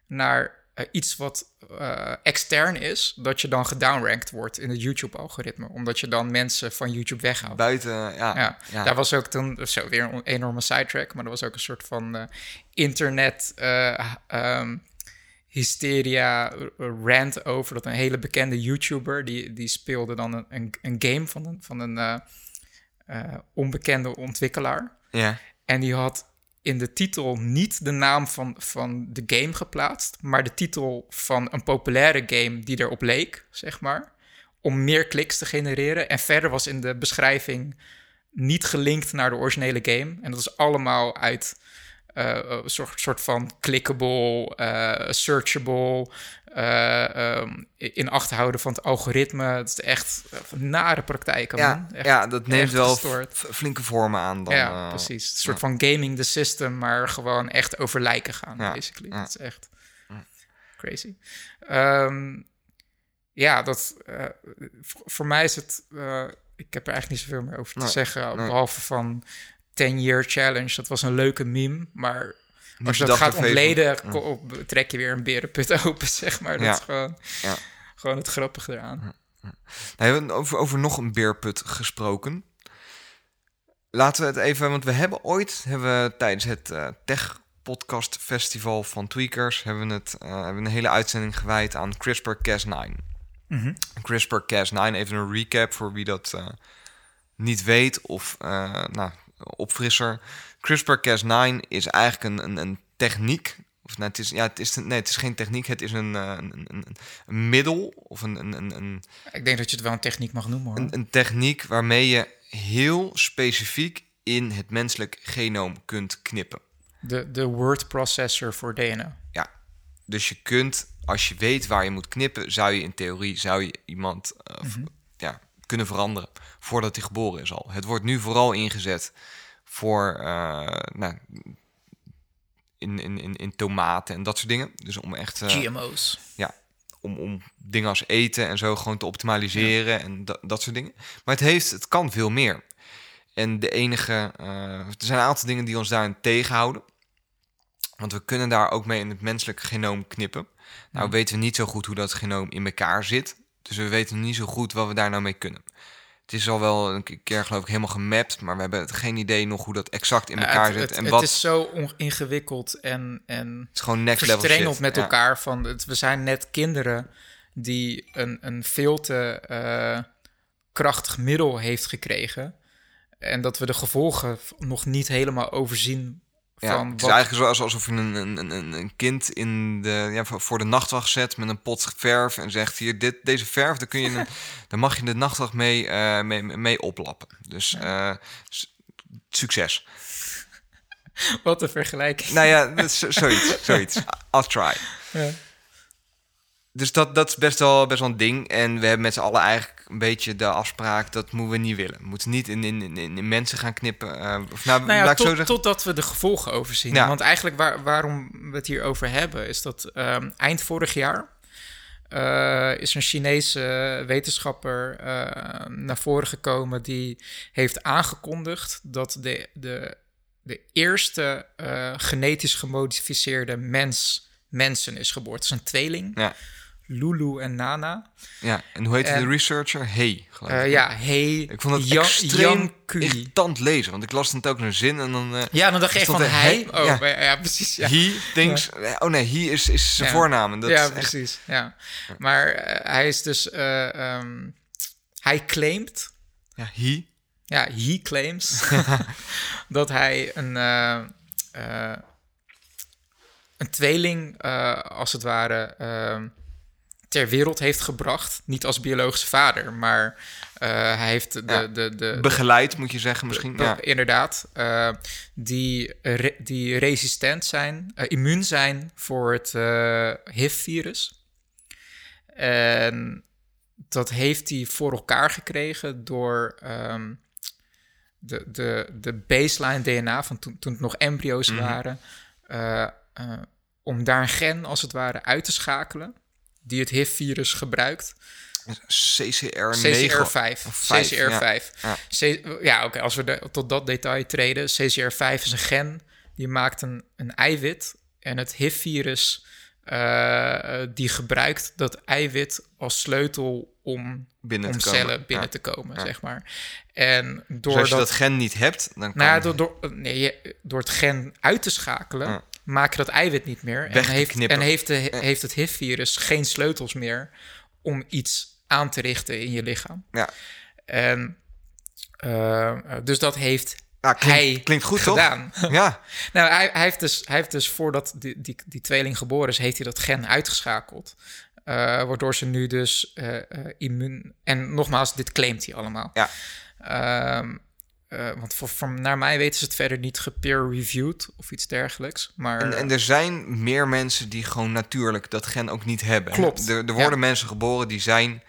naar eh, iets wat eh, extern is, dat je dan gedownrankt wordt in het YouTube-algoritme, omdat je dan mensen van YouTube weghaalt. Buiten, ja. Ja, ja. daar was ook toen, zo weer een enorme sidetrack, maar er was ook een soort van eh, internet eh, ehm, hysteria eh, rant over dat een hele bekende YouTuber, die, die speelde dan een, een, een game van een, van een eh, eh, onbekende ontwikkelaar. ja. En die had in de titel niet de naam van, van de game geplaatst, maar de titel van een populaire game die erop leek, zeg maar. Om meer kliks te genereren. En verder was in de beschrijving niet gelinkt naar de originele game. En dat is allemaal uit eh, een soort, soort van clickable, eh, searchable, eh, ehm, in acht houden van het algoritme. Het is echt eh, nare praktijken, Ja, man. Echt, ja, dat neemt wel flinke vormen aan dan. ja, eh, precies. Een soort van gaming the system, maar gewoon echt over lijken gaan, Ja, basically. Dat is echt crazy. Ehm, ja, dat... voor, mij is het... ik heb er eigenlijk niet zoveel meer over te Nee, zeggen, nee. behalve van 10-year challenge. Dat was een leuke meme, maar... Als je dat gaat ontleden, trek je weer een berenput open, zeg maar. Dat Ja. is gewoon, Ja. gewoon het grappige eraan. Nou, we hebben over, over nog een beerput gesproken. Laten we het even, want we hebben ooit, hebben we tijdens het eh, Tech Podcast Festival van Tweakers, hebben we, het, eh, hebben we een hele uitzending gewijd aan CRISPR-Cas9. Mhm. CRISPR-Cas9, even een recap voor wie dat eh, niet weet of nou, opfrisser. CRISPR-Cas9 is eigenlijk een, een, een techniek. Of nou, het is, ja, het is, nee, het is geen techniek, het is een, uh, een, een, een, middel of een, een, een, Ik denk dat je het wel een techniek mag noemen, hoor. een, een techniek waarmee je heel specifiek in het menselijk genoom kunt knippen. De, de word processor voor DNA. Ja, dus je kunt, als je weet waar je moet knippen, zou je in theorie zou je iemand uh, mm-hmm. ja, kunnen veranderen voordat hij geboren is al. Het wordt nu vooral ingezet voor uh, nou, in, in, in, in tomaten en dat soort dingen. Dus om echt. Uh, GMO's. Ja, om, om dingen als eten en zo gewoon te optimaliseren ja. en dat, dat soort dingen. Maar het heeft, het kan veel meer. En de enige, uh, er zijn een aantal dingen die ons daarin tegenhouden. Want we kunnen daar ook mee in het menselijk genoom knippen. Nou Mhm. weten we niet zo goed hoe dat genoom in elkaar zit. Dus we weten niet zo goed wat we daar nou mee kunnen. Het is al wel een keer geloof ik helemaal gemapt, maar we hebben geen idee nog hoe dat exact in elkaar ja, het, zit. Het, en het wat... is zo ingewikkeld en, en het is gewoon next level met ja. elkaar. Van, het, we zijn net kinderen die een, een veel te uh, krachtig middel heeft gekregen. En dat we de gevolgen nog niet helemaal overzien ja, van het is wat... eigenlijk zoals alsof je een, een, een, een kind in de, ja, voor de nachtwacht zet met een pot verf en zegt hier dit, deze verf, daar kun je een, daar mag je de nachtwacht mee, uh, mee, mee oplappen. Dus ja. uh, succes. Wat een vergelijking. Nou ja, zoiets, zoiets. I'll try. Ja. Dus dat, dat is best wel, best wel een ding. En we hebben met z'n allen eigenlijk een beetje de afspraak... dat moeten we niet willen. We moeten niet in, in, in, in mensen gaan knippen. Uh, of nou, nou ja, laat tot, ik zo totdat we de gevolgen overzien. Ja. Want eigenlijk waar, waarom we het hier over hebben... is dat um, eind vorig jaar... Uh, is een Chinese wetenschapper uh, naar voren gekomen... die heeft aangekondigd dat de, de, de eerste genetisch gemodificeerde mens... mensen is geboren. Het is een tweeling. Ja. Lulu en Nana. Ja, en hoe heet en, de researcher? Hey, geloof ik. Uh, ja, Hey. Ik vond het Jan, extreem irritant lezen, want ik las het ook een zin en dan... Uh, ja, dan dacht echt van hij. Oh, ja. Ja, ja, precies. Ja. He thinks... Ja. Oh nee, he is, is zijn voornaam. Dat ja, precies. Ja. Maar uh, hij is dus... Um, hij claimt... Ja, he. Ja, he claims dat hij een... Een tweeling, eh, als het ware, ehm, ter wereld heeft gebracht. Niet als biologische vader, maar eh, hij heeft de, Ja. de, de, Begeleid, moet je zeggen misschien. de- Ja. inderdaad, eh, die, re- die resistent zijn, eh, immuun zijn voor het HIV-virus. En dat heeft hij voor elkaar gekregen door ehm, de, de, de baseline DNA van toen, toen het nog embryo's Mhm. waren, om daar een gen als het ware uit te schakelen die het HIV-virus gebruikt. CCR9. CCR5. of vijf, CCR5. ja. Oké, als we de- tot dat detail treden. CCR5 is een gen die maakt een, een eiwit. En het HIV-virus eh, die gebruikt dat eiwit als sleutel om, Binnen om te komen. cellen binnen Ja. te komen, zeg maar. En Dus door als je dat, dat gen niet hebt, dan kan nou je door, door, nee, door het gen uit te schakelen. Maak je dat eiwit niet meer. En heeft, en heeft, de, heeft het HIV-virus geen sleutels meer om iets aan te richten in je lichaam. Ja. En, eh, dus dat heeft hij klinkt goed, gedaan. toch? Ja, nou, hij, hij, heeft dus, hij heeft dus voordat die, die, die tweeling geboren is, heeft hij dat gen uitgeschakeld. Eh, waardoor ze nu dus eh, immuun... En nogmaals, dit claimt hij allemaal. Ja. Ehm, eh, want voor, voor, naar mij weten ze het verder niet gepeer-reviewed of iets dergelijks. Maar en, en er zijn meer mensen die gewoon natuurlijk dat gen ook niet hebben. Klopt, Er, er ja. worden mensen geboren die zijn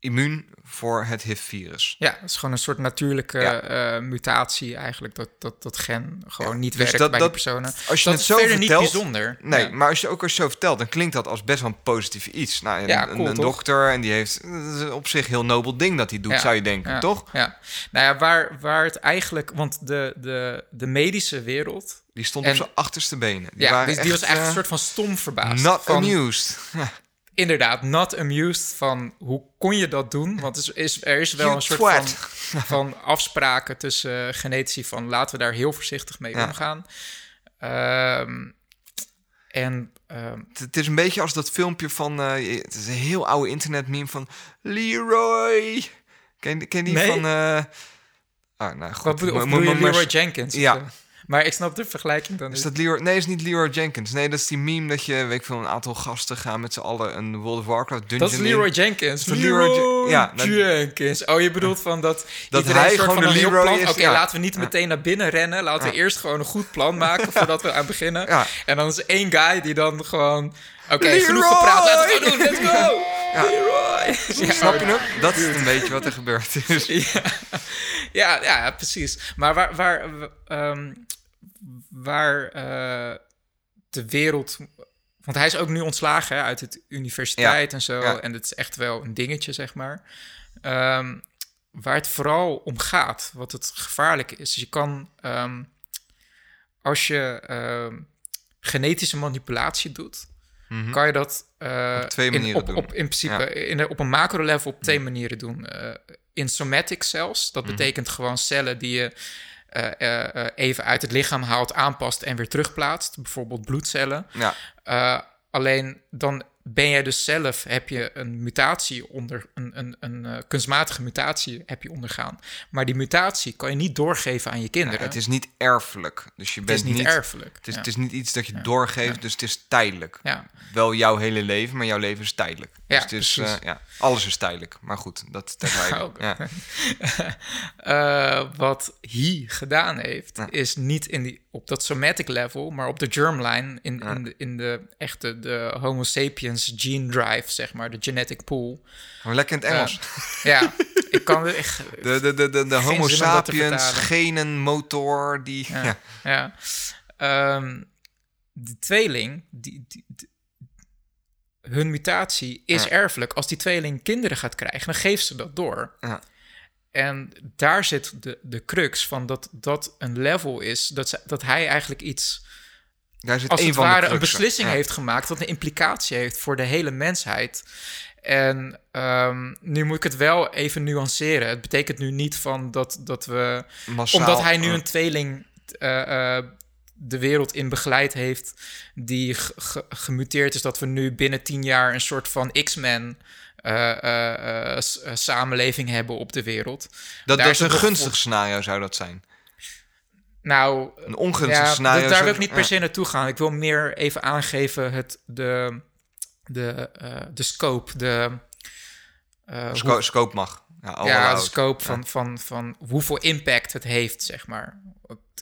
immuun voor het HIV-virus. ja, het is gewoon een soort natuurlijke Ja. eh, mutatie eigenlijk. Dat, dat, dat gen gewoon Ja, niet dus werkt dat- bij dat- die personen. Als je dat het is zo verder vertelt, niet bijzonder. Nee, Ja. maar als je ook als je zo vertelt, dan klinkt dat als best wel een positief iets. Nou, een, Ja, een- dokter en die heeft dat is op zich heel nobel ding dat hij doet, zou je denken, toch? Ja. Nou ja, waar, waar het eigenlijk... Want de, de, de medische wereld... Die stond En- op zijn achterste benen. Die ja, waren die, die was echt, echt een eh, soort van stom verbaasd. not van, amused. Inderdaad, not amused van hoe kon je dat doen? Want er is, er is wel You een soort van, van afspraken tussen eh, genetici van laten we daar heel voorzichtig mee Ja. omgaan. Ehm, en ehm, Het- is een beetje als dat filmpje van... eh, het is een heel oude internetmeme van... Leroy! Ken, ken die Nee. van... eh ah, nou goed. wat bedoel, bedoel je Leroy Jenkins? Ja. Of, Maar ik snap de vergelijking dan Is niet. dat Leroy? Nee, is niet Leroy Jenkins. Nee, dat is die meme dat je, weet ik veel, een aantal gasten gaan met z'n allen een World of Warcraft dungeon Dat is in. Leroy Jenkins. Dat Leroy Leroy Je- ja, dat- Jenkins. Oh, je bedoelt van dat, Dat iedereen hij een soort gewoon van de een heel Leroy plan... is, Oké, ja. laten we niet meteen naar binnen rennen. Laten we eerst gewoon een goed plan maken voordat we aan beginnen. Ja. En dan is één guy die dan gewoon... Oké, Leroy! genoeg gepraat. Laten we het gewoon doen. Let's go! Ja. Leroy! Ja, Snap je het? Dat is een beetje wat er gebeurd is. ja, ja, ja, precies. Maar waar, waar, ehm, waar eh, de wereld... Want hij is ook nu ontslagen hè, uit de universiteit en zo. ja. En het is echt wel een dingetje, zeg maar. Ehm, waar het vooral om gaat, wat het gevaarlijk is. Je kan, ehm, als je ehm, genetische manipulatie doet... Mhm. kan je dat eh, Op twee in- manieren op, doen. Op, in principe Ja. in op een macro-level op twee manieren doen. Eh, in somatic cells, dat Mhm. betekent gewoon cellen die je eh, eh, eh, even uit het lichaam haalt, aanpast en weer terugplaatst. Bijvoorbeeld bloedcellen. Ja, alleen dan ben jij dus zelf, heb je een mutatie onder, een, een, een eh, kunstmatige mutatie heb je ondergaan. Maar die mutatie kan je niet doorgeven aan je kinderen. het is niet erfelijk. Dus je Het bent is niet, erfelijk. Het is, ja. het is niet iets dat je doorgeeft, dus het is tijdelijk. ja. Wel jouw hele leven, maar jouw leven is tijdelijk. Ja, dus het is, eh, ja, alles is tijdelijk. Maar goed, dat terzijde. Ja. Eh, wat hij gedaan heeft, is niet in die, op dat somatic level, maar op de germline, in, Ja. in, de, in de echte de Homo sapiens gene drive, zeg maar, de genetic pool. Gewoon lekker in het Engels. Ja, ik kan echt. De, de, de, de, de Homo sapiens genenmotor, die... Ja. Ja. Ja. Ehm, de tweeling, die, die, die- hun mutatie is Ja. erfelijk. Als die tweeling kinderen gaat krijgen, dan geeft ze dat door. Ja. En daar zit de, de crux van dat dat een level is, dat, ze, dat hij eigenlijk iets, Daar zit als het ware, een beslissing Ja. heeft gemaakt, dat een implicatie heeft voor de hele mensheid. En ehm, nu moet ik het wel even nuanceren. Het betekent nu niet van dat, dat we Massaal, omdat hij nu eh, een tweeling eh, eh, de wereld in begeleid heeft die ge- ge- gemuteerd is, dat we nu binnen tien jaar een soort van X-Men eh, samenleving hebben op de wereld. dat, is een gunstig scenario, zou dat zijn. Nou, Een ongunstig ja, scenario. dat- daar wil ik niet per se naartoe gaan. Ik wil meer even aangeven het, de, de, de scope, de... hoe- scope mag. Ja, de scope Ja. van, van, van hoeveel impact het heeft, zeg maar.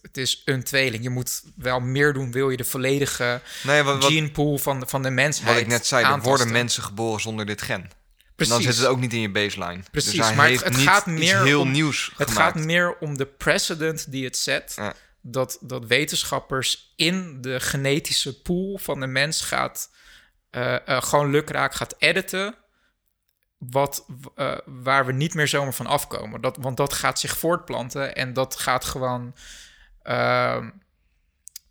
Het, is een tweeling. Je moet wel meer doen, wil je de volledige Nee, wat, wat, gene pool van, van de mensheid wat ik net zei, er worden mensen geboren zonder dit gen. Precies. Dan zit het ook niet in je baseline. Precies, dus hij maar het- gaat meer heel om- nieuws Het gemaakt. gaat meer om de precedent die het zet. Ja. Dat, dat wetenschappers in de genetische pool van de mens gaat... eh, eh, gewoon lukraak gaat editen... Wat, eh, waar we niet meer zomaar van afkomen. Dat, want dat gaat zich voortplanten en dat gaat gewoon... ehm,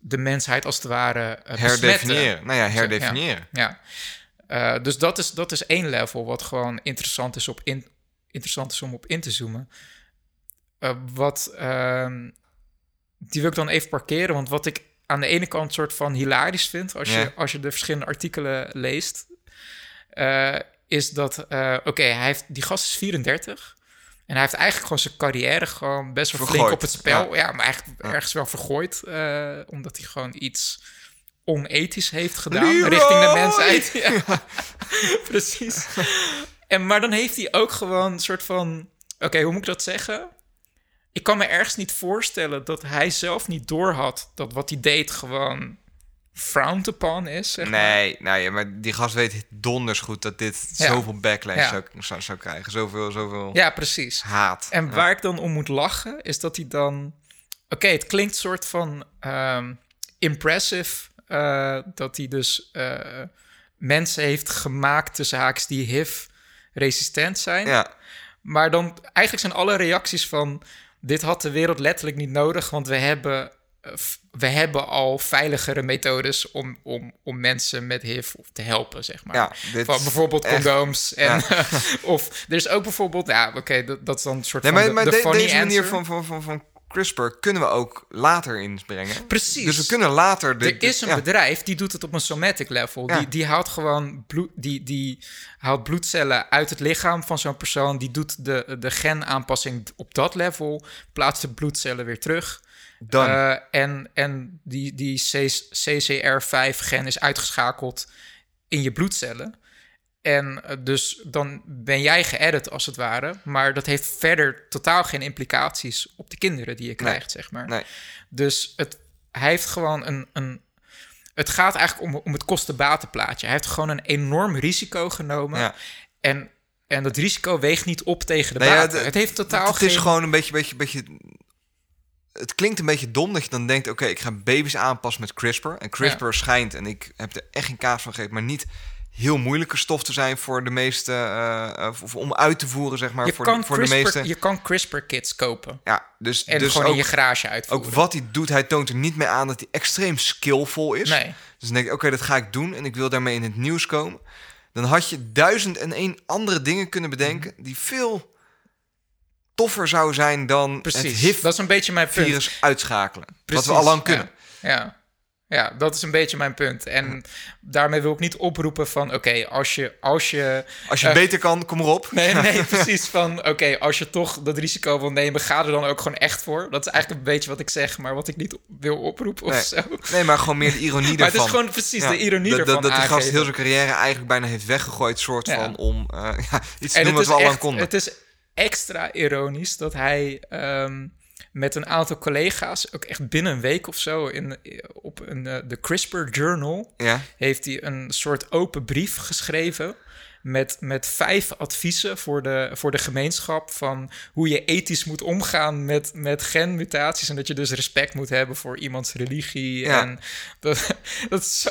de mensheid als het ware besmetten. Herdefiniëren. Nou ja, herdefiniëren. Ja. Eh, dus dat is, dat is één level wat gewoon interessant is, op in, interessant is om op in te zoomen. Eh, wat, ehm, die wil ik dan even parkeren, want wat ik aan de ene kant soort van hilarisch vind, als, Ja. je, als je de verschillende artikelen leest, eh, is dat, oké, hij heeft die gast is 34 en hij heeft eigenlijk gewoon zijn carrière gewoon best wel flink op het spel, ja. ja, maar eigenlijk ergens wel vergooid, omdat hij gewoon iets onethisch heeft gedaan Leroy! richting de mensheid. Ja, precies. En, maar dan heeft hij ook gewoon een soort van... Oké, hoe moet ik dat zeggen? Ik kan me ergens niet voorstellen dat hij zelf niet doorhad... dat wat hij deed gewoon frowned upon is, zeg maar. Nee, nee, maar die gast weet donders goed dat dit Ja. zoveel backlash Ja. zou, zou, zou krijgen. Zoveel, zoveel Ja, precies. haat. En Ja. waar ik dan om moet lachen, is dat hij dan... Oké, het klinkt soort van ehm, impressive... eh, dat hij dus eh, mensen heeft gemaakt, de zaaks die HIV-resistent zijn. Ja, Maar dan eigenlijk zijn alle reacties van... dit had de wereld letterlijk niet nodig... want we hebben, eh, we hebben al veiligere methodes... om, om, om mensen met HIV te helpen, zeg maar. ja Van bijvoorbeeld echt- condooms. En, Ja. of er is ook bijvoorbeeld... Ja, oké, dat, dat is dan een soort Nee, van maar, de, maar de manier van, van, van, van CRISPR kunnen we ook later inbrengen. Precies. Dus we kunnen later... De, er is een ja. bedrijf die doet het op een somatic level. Ja. Die, die haalt gewoon bloed, die, die haalt bloedcellen uit het lichaam van zo'n persoon. Die doet de, de genaanpassing op dat level. Plaatst de bloedcellen weer terug. Done. Eh, en en die, die CCR5-gen is uitgeschakeld in je bloedcellen. En eh, dus dan ben jij geëdit als het ware. Maar dat heeft verder totaal geen implicaties op de kinderen die je krijgt, zeg maar. Nee. Dus het, hij heeft gewoon een, een. Het gaat eigenlijk om, om het kosten-batenplaatje. Hij heeft gewoon een enorm risico genomen. Ja. En, en dat risico weegt niet op tegen de Nee, baten. het heeft totaal het geen... is gewoon een beetje, beetje, beetje... Het klinkt een beetje dom dat je dan denkt... oké, ik ga baby's aanpassen met CRISPR. En CRISPR schijnt, en ik heb er echt geen kaas van gegeten... maar niet heel moeilijke stof te zijn voor de meeste... eh, eh, of om uit te voeren, zeg maar, je, voor, de, voor de meeste... je kan CRISPR-kits kopen. Ja, dus, En dus gewoon ook, in je garage uitvoeren. ook wat hij doet, hij toont er niet mee aan dat hij extreem skillvol is. Nee. Dus dan denk ik, oké, dat ga ik doen en ik wil daarmee in het nieuws komen. Dan had je duizend en één andere dingen kunnen bedenken die veel toffer zou zijn dan het Precies. Punt. HIV-virus uitschakelen. Precies, Wat we al lang kunnen. Ja, ja. Ja, dat is een beetje mijn punt. En daarmee wil ik niet oproepen van... oké, als je... Als je Als je eh, beter kan, kom erop. Nee, nee, precies. Van oké, als je toch dat risico wil nemen, ga er dan ook gewoon echt voor. Dat is eigenlijk een beetje wat ik zeg, maar wat ik niet wil oproepen of Nee. zo. Nee, maar gewoon meer de ironie Maar het ervan. is gewoon precies Ja, de ironie dat, ervan dat, dat die gast heel zijn carrière eigenlijk bijna heeft weggegooid, soort Ja. van om eh, ja, iets te En doen wat we al echt, konden. het is extra ironisch dat hij ehm, met een aantal collega's, ook echt binnen een week of zo, in, op een, eh, de CRISPR Journal, Ja, heeft hij een soort open brief geschreven. Met, met vijf adviezen voor de, voor de gemeenschap van hoe je ethisch moet omgaan met, met genmutaties. En dat je dus respect moet hebben voor iemands religie. Ja. En dat, dat is zo.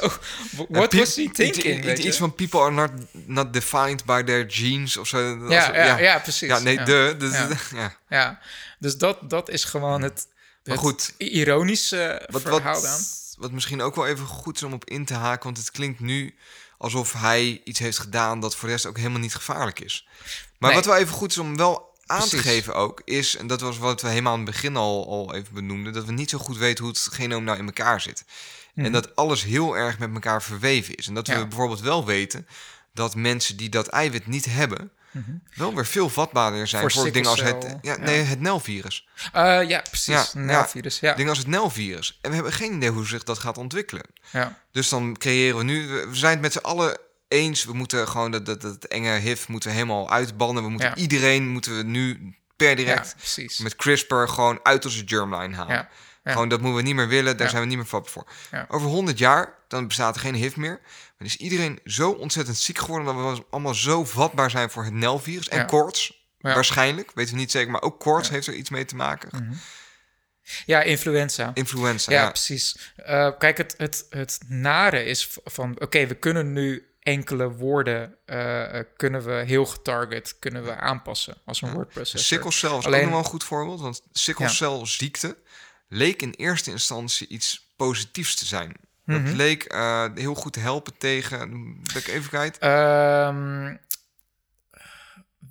What was he thinking? Iets, iets van people are not, not defined by their genes of zo. Ja, ja, ja, precies. Ja, nee, ja. de. Dus, Ja. dus dat, dat is gewoon het, Maar het goed. ironische Wat, verhaal wat, aan. wat misschien ook wel even goed is om op in te haken, want het klinkt nu alsof hij iets heeft gedaan dat voor de rest ook helemaal niet gevaarlijk is. Maar Nee. wat wel even goed is om wel aan te geven ook, is, en dat was wat we helemaal aan het begin al, al even benoemden, dat we niet zo goed weten hoe het genoom nou in elkaar zit. En dat alles heel erg met elkaar verweven is. En dat Mhm. Ja. we bijvoorbeeld wel weten dat mensen die dat eiwit niet hebben, wel weer veel vatbaarder zijn Voor voor, dingen als het, ja, ja. nee, het Nel-virus. Eh, ja, precies. Ja, ja. Nel-virus, ja. Dingen als het Nel-virus. En we hebben geen idee hoe zich dat gaat ontwikkelen. ja. Dus dan creëren we nu... We zijn het met z'n allen eens. We moeten gewoon dat, dat, dat enge HIV moeten helemaal uitbannen. We moeten iedereen moeten we nu per direct met CRISPR gewoon uit onze germline halen. Gewoon dat moeten we niet meer willen. Daar zijn we niet meer vatbaar voor. Over 100 jaar, dan bestaat er geen HIV meer. Maar is iedereen zo ontzettend ziek geworden... dat we allemaal zo vatbaar zijn voor het Nel-virus. En Ja. koorts, Ja. waarschijnlijk. Weten we niet zeker. Maar ook koorts heeft er iets mee te maken. Ja, influenza. Influenza, Ja, precies. Eh, kijk, het, het, het nare is van... Oké, we kunnen nu enkele woorden... eh, eh, kunnen we heel getarget kunnen we aanpassen als een wordprocessor. Sikkelcel is Alleen- ook nog wel een goed voorbeeld. Want sikkelcelziekte leek in eerste instantie iets positiefs te zijn. Dat Mhm. leek eh, heel goed te helpen tegen... Dat ik even kwijt. Ehm,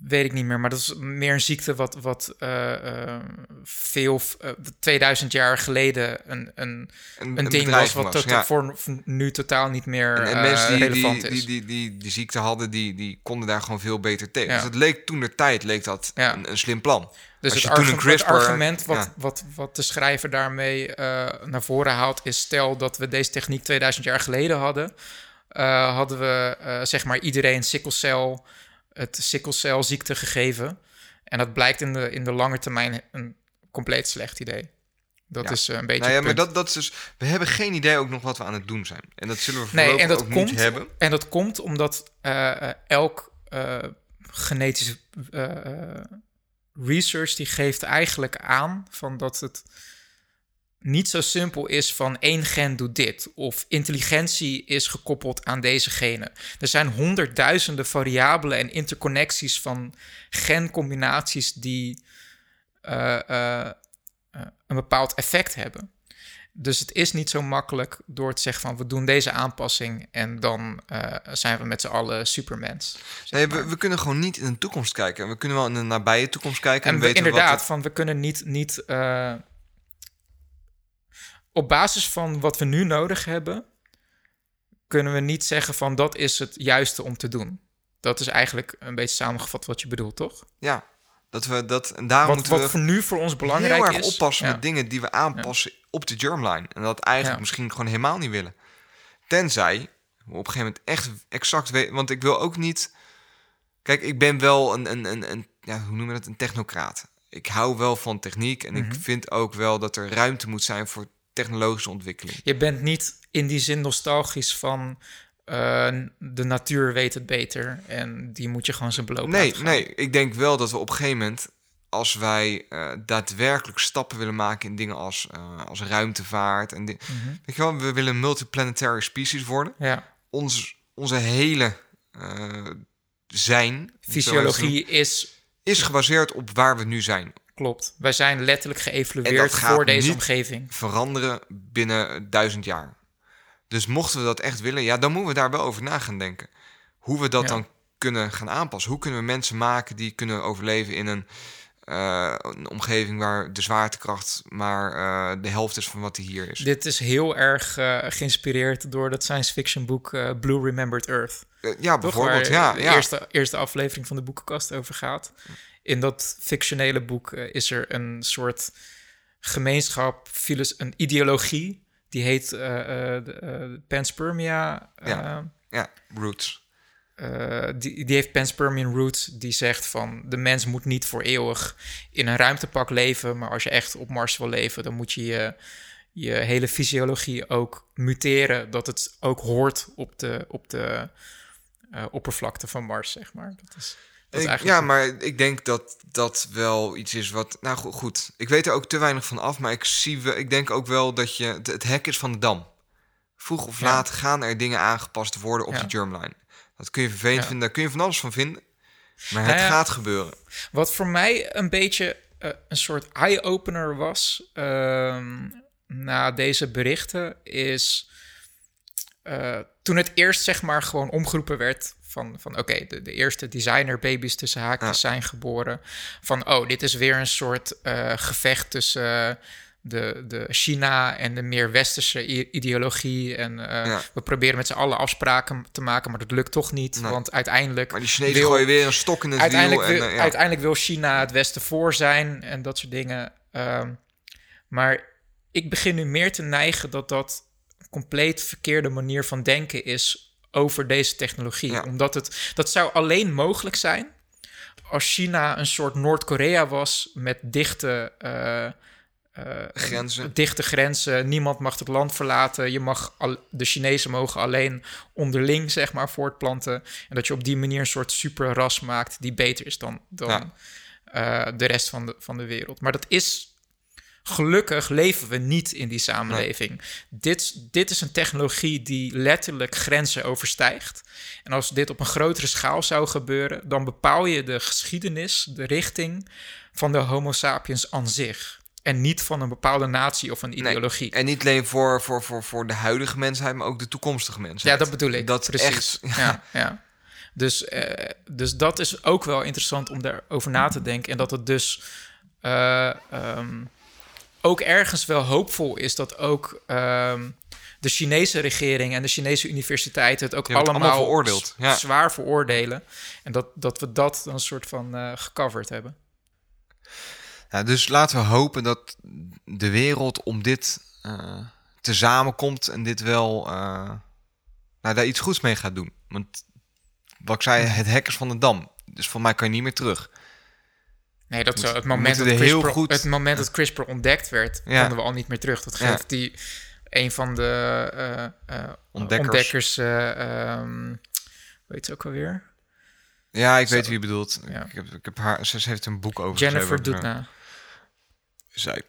weet ik niet meer, maar dat is meer een ziekte wat, wat eh, eh, veel, eh, 2000 jaar geleden een, een, Een, ding was wat was, ja. voor, nu totaal niet meer En, en mensen die, relevant die, is. die, die, die, die ziekte hadden, die, die konden daar gewoon veel beter tegen. Ja. Dus het leek toen de tijd leek dat Ja. een, een slim plan. Dus het, CRISPR argument wat, ja. wat, wat de schrijver daarmee eh, naar voren haalt... is stel dat we deze techniek 2000 jaar geleden hadden... eh, hadden we eh, zeg maar iedereen sikkelcel, het sikkelcelziekte gegeven. En dat blijkt in de, in de lange termijn een compleet slecht idee. Dat Ja. is eh, een beetje Nou ja, maar dat, dat is dus... We hebben geen idee ook nog wat we aan het doen zijn. En dat zullen we Nee, voorlopig en dat, ook komt, niet hebben. en dat komt omdat eh, eh, elk eh, genetische eh, eh, research die geeft eigenlijk aan van dat het niet zo simpel is van één gen doet dit of intelligentie is gekoppeld aan deze genen. Er zijn honderdduizenden variabelen en interconnecties van gencombinaties die eh, eh, eh, een bepaald effect hebben. Dus het is niet zo makkelijk door te zeggen van we doen deze aanpassing en dan eh, zijn we met z'n allen supermens. Nee, we, we kunnen gewoon niet in de toekomst kijken. We kunnen wel in de nabije toekomst kijken. En, En we, weten inderdaad, Wat van we kunnen niet, niet eh, op basis van wat we nu nodig hebben, kunnen we niet zeggen van dat is het juiste om te doen. Dat is eigenlijk een beetje samengevat wat je bedoelt, toch? ja, dat we dat... En daarom Wat, moeten wat we voor nu voor ons belangrijk heel erg is. oppassen Ja. met dingen die we aanpassen op de germline. En dat eigenlijk misschien gewoon helemaal niet willen. Tenzij we op een gegeven moment echt exact weten... Want ik wil ook niet... Kijk, ik ben wel een, een, een, een ja, hoe noem je dat, een technocraat. Ik hou wel van techniek en Mhm. ik vind ook wel dat er ruimte moet zijn voor technologische ontwikkeling. Je bent niet in die zin nostalgisch van eh, de natuur weet het beter en die moet je gewoon zijn beloop Nee, laten gaan. nee, ik denk wel dat we op een gegeven moment, als wij eh, daadwerkelijk stappen willen maken in dingen als, eh, als ruimtevaart en Mhm. weet je wel, we willen een multiplanetary species worden. Ja, Ons, onze hele zijn, fysiologie is noemen, is gebaseerd op waar we nu zijn. Klopt. Wij zijn letterlijk geëvalueerd voor deze omgeving. Veranderen binnen duizend jaar. Dus mochten we dat echt willen, ja, dan moeten we daar wel over na gaan denken. Hoe we dat Ja. dan kunnen gaan aanpassen. Hoe kunnen we mensen maken die kunnen overleven in een, eh, een omgeving waar de zwaartekracht maar eh, de helft is van wat die hier is. Dit is heel erg eh, geïnspireerd door dat science fiction boek Blue Remembered Earth. Ja, Toch? bijvoorbeeld. Waar Ja, de ja. Eerste, eerste aflevering van de boekenkast over gaat. In dat fictionele boek is er een soort gemeenschap, een ideologie. Die heet eh, eh, de, eh, panspermia. Ja. ja, roots. die, die heeft panspermian roots. Die zegt van de mens moet niet voor eeuwig in een ruimtepak leven. Maar als je echt op Mars wil leven, dan moet je je, je hele fysiologie ook muteren. Dat het ook hoort op de, op de eh, oppervlakte van Mars, zeg maar. Dat is, eigenlijk ja, maar ik denk dat dat wel iets is wat. Nou go- goed, ik weet er ook te weinig van af, maar ik zie wel, ik denk ook wel dat je het, het hek is van de dam. Vroeg of Ja. laat gaan er dingen aangepast worden op Ja. die germline. Dat kun je vervelend Ja. vinden, daar kun je van alles van vinden. Maar Nou het gaat gebeuren. Wat voor mij een beetje eh, een soort eye-opener was ehm, na deze berichten, is eh, toen het eerst zeg maar gewoon omgeroepen werd van, van oké, de, de eerste designerbabies tussen haakjes zijn geboren. Van oh, dit is weer een soort eh, gevecht tussen eh, de, de China en de meer westerse ideologie. En eh, Ja. we proberen met z'n allen afspraken te maken, maar dat lukt toch niet. Nee. Want uiteindelijk Maar die Chinezen wil- gooien weer een stok in het uiteindelijk, wiel. En, wil, ja. uiteindelijk wil China het Westen voor zijn en dat soort dingen. Ehm, maar ik begin nu meer te neigen dat dat een compleet verkeerde manier van denken is over deze technologie. Ja. Omdat het, dat zou alleen mogelijk zijn als China een soort Noord-Korea was met dichte... eh, eh, Grenzen. dichte grenzen. Niemand mag het land verlaten. Je mag al, de Chinezen mogen alleen onderling, zeg maar, voortplanten. En dat je op die manier een soort superras maakt die beter is dan, dan eh, de rest van de, van de wereld. Maar dat is. Gelukkig leven we niet in die samenleving. Dit, dit is een technologie die letterlijk grenzen overstijgt. En als dit op een grotere schaal zou gebeuren, dan bepaal je de geschiedenis, de richting van de Homo sapiens aan zich. En niet van een bepaalde natie of een Nee, ideologie. En niet alleen voor, voor, voor, voor de huidige mensheid, maar ook de toekomstige Ja, mensheid. dat bedoel ik. Dat precies. echt- Ja, ja. Dus, eh, dus dat is ook wel interessant om daarover na te denken. En dat het dus eh, ehm, ook ergens wel hoopvol is dat ook ehm, de Chinese regering en de Chinese universiteiten het ook allemaal, allemaal veroordeeld, ja. zwaar veroordelen. En dat, dat we dat dan een soort van eh, gecoverd hebben. Ja, dus laten we hopen dat de wereld om dit eh te samenkomt en dit wel eh, nou, daar iets goeds mee gaat doen. Want wat ik zei, het hackers van de dam. Dus voor mij kan je niet meer terug. Nee, dat zo, het moment, dat heel CRISPR, goed- het moment dat CRISPR ontdekt werd, Ja. konden we al niet meer terug. Dat Ja. geeft die een van de eh, eh, Ontdekkers. ontdekkers eh, ehm, weet ze ook alweer? Ja, ik Zo. weet wie je bedoelt. Ja. Ik, heb, ik heb haar, ze heeft een boek over Jennifer. Doudna. zij.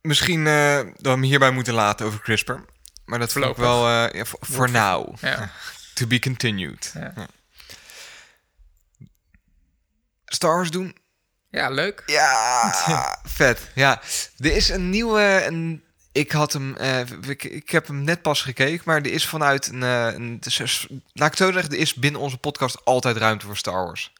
Misschien dat we hem hierbij moeten laten over CRISPR. Maar dat vond ik Voorlopig. wel eh, ja, voor. Ja. To be continued. Ja. Star Wars doen? ja, leuk. Ja, vet. Ja, er is een nieuwe. Een, ik had hem. eh, ik, ik heb hem net pas gekeken, maar er is vanuit een. eh, een is- laat ik het zo zeggen, er is binnen onze podcast altijd ruimte voor Star Wars.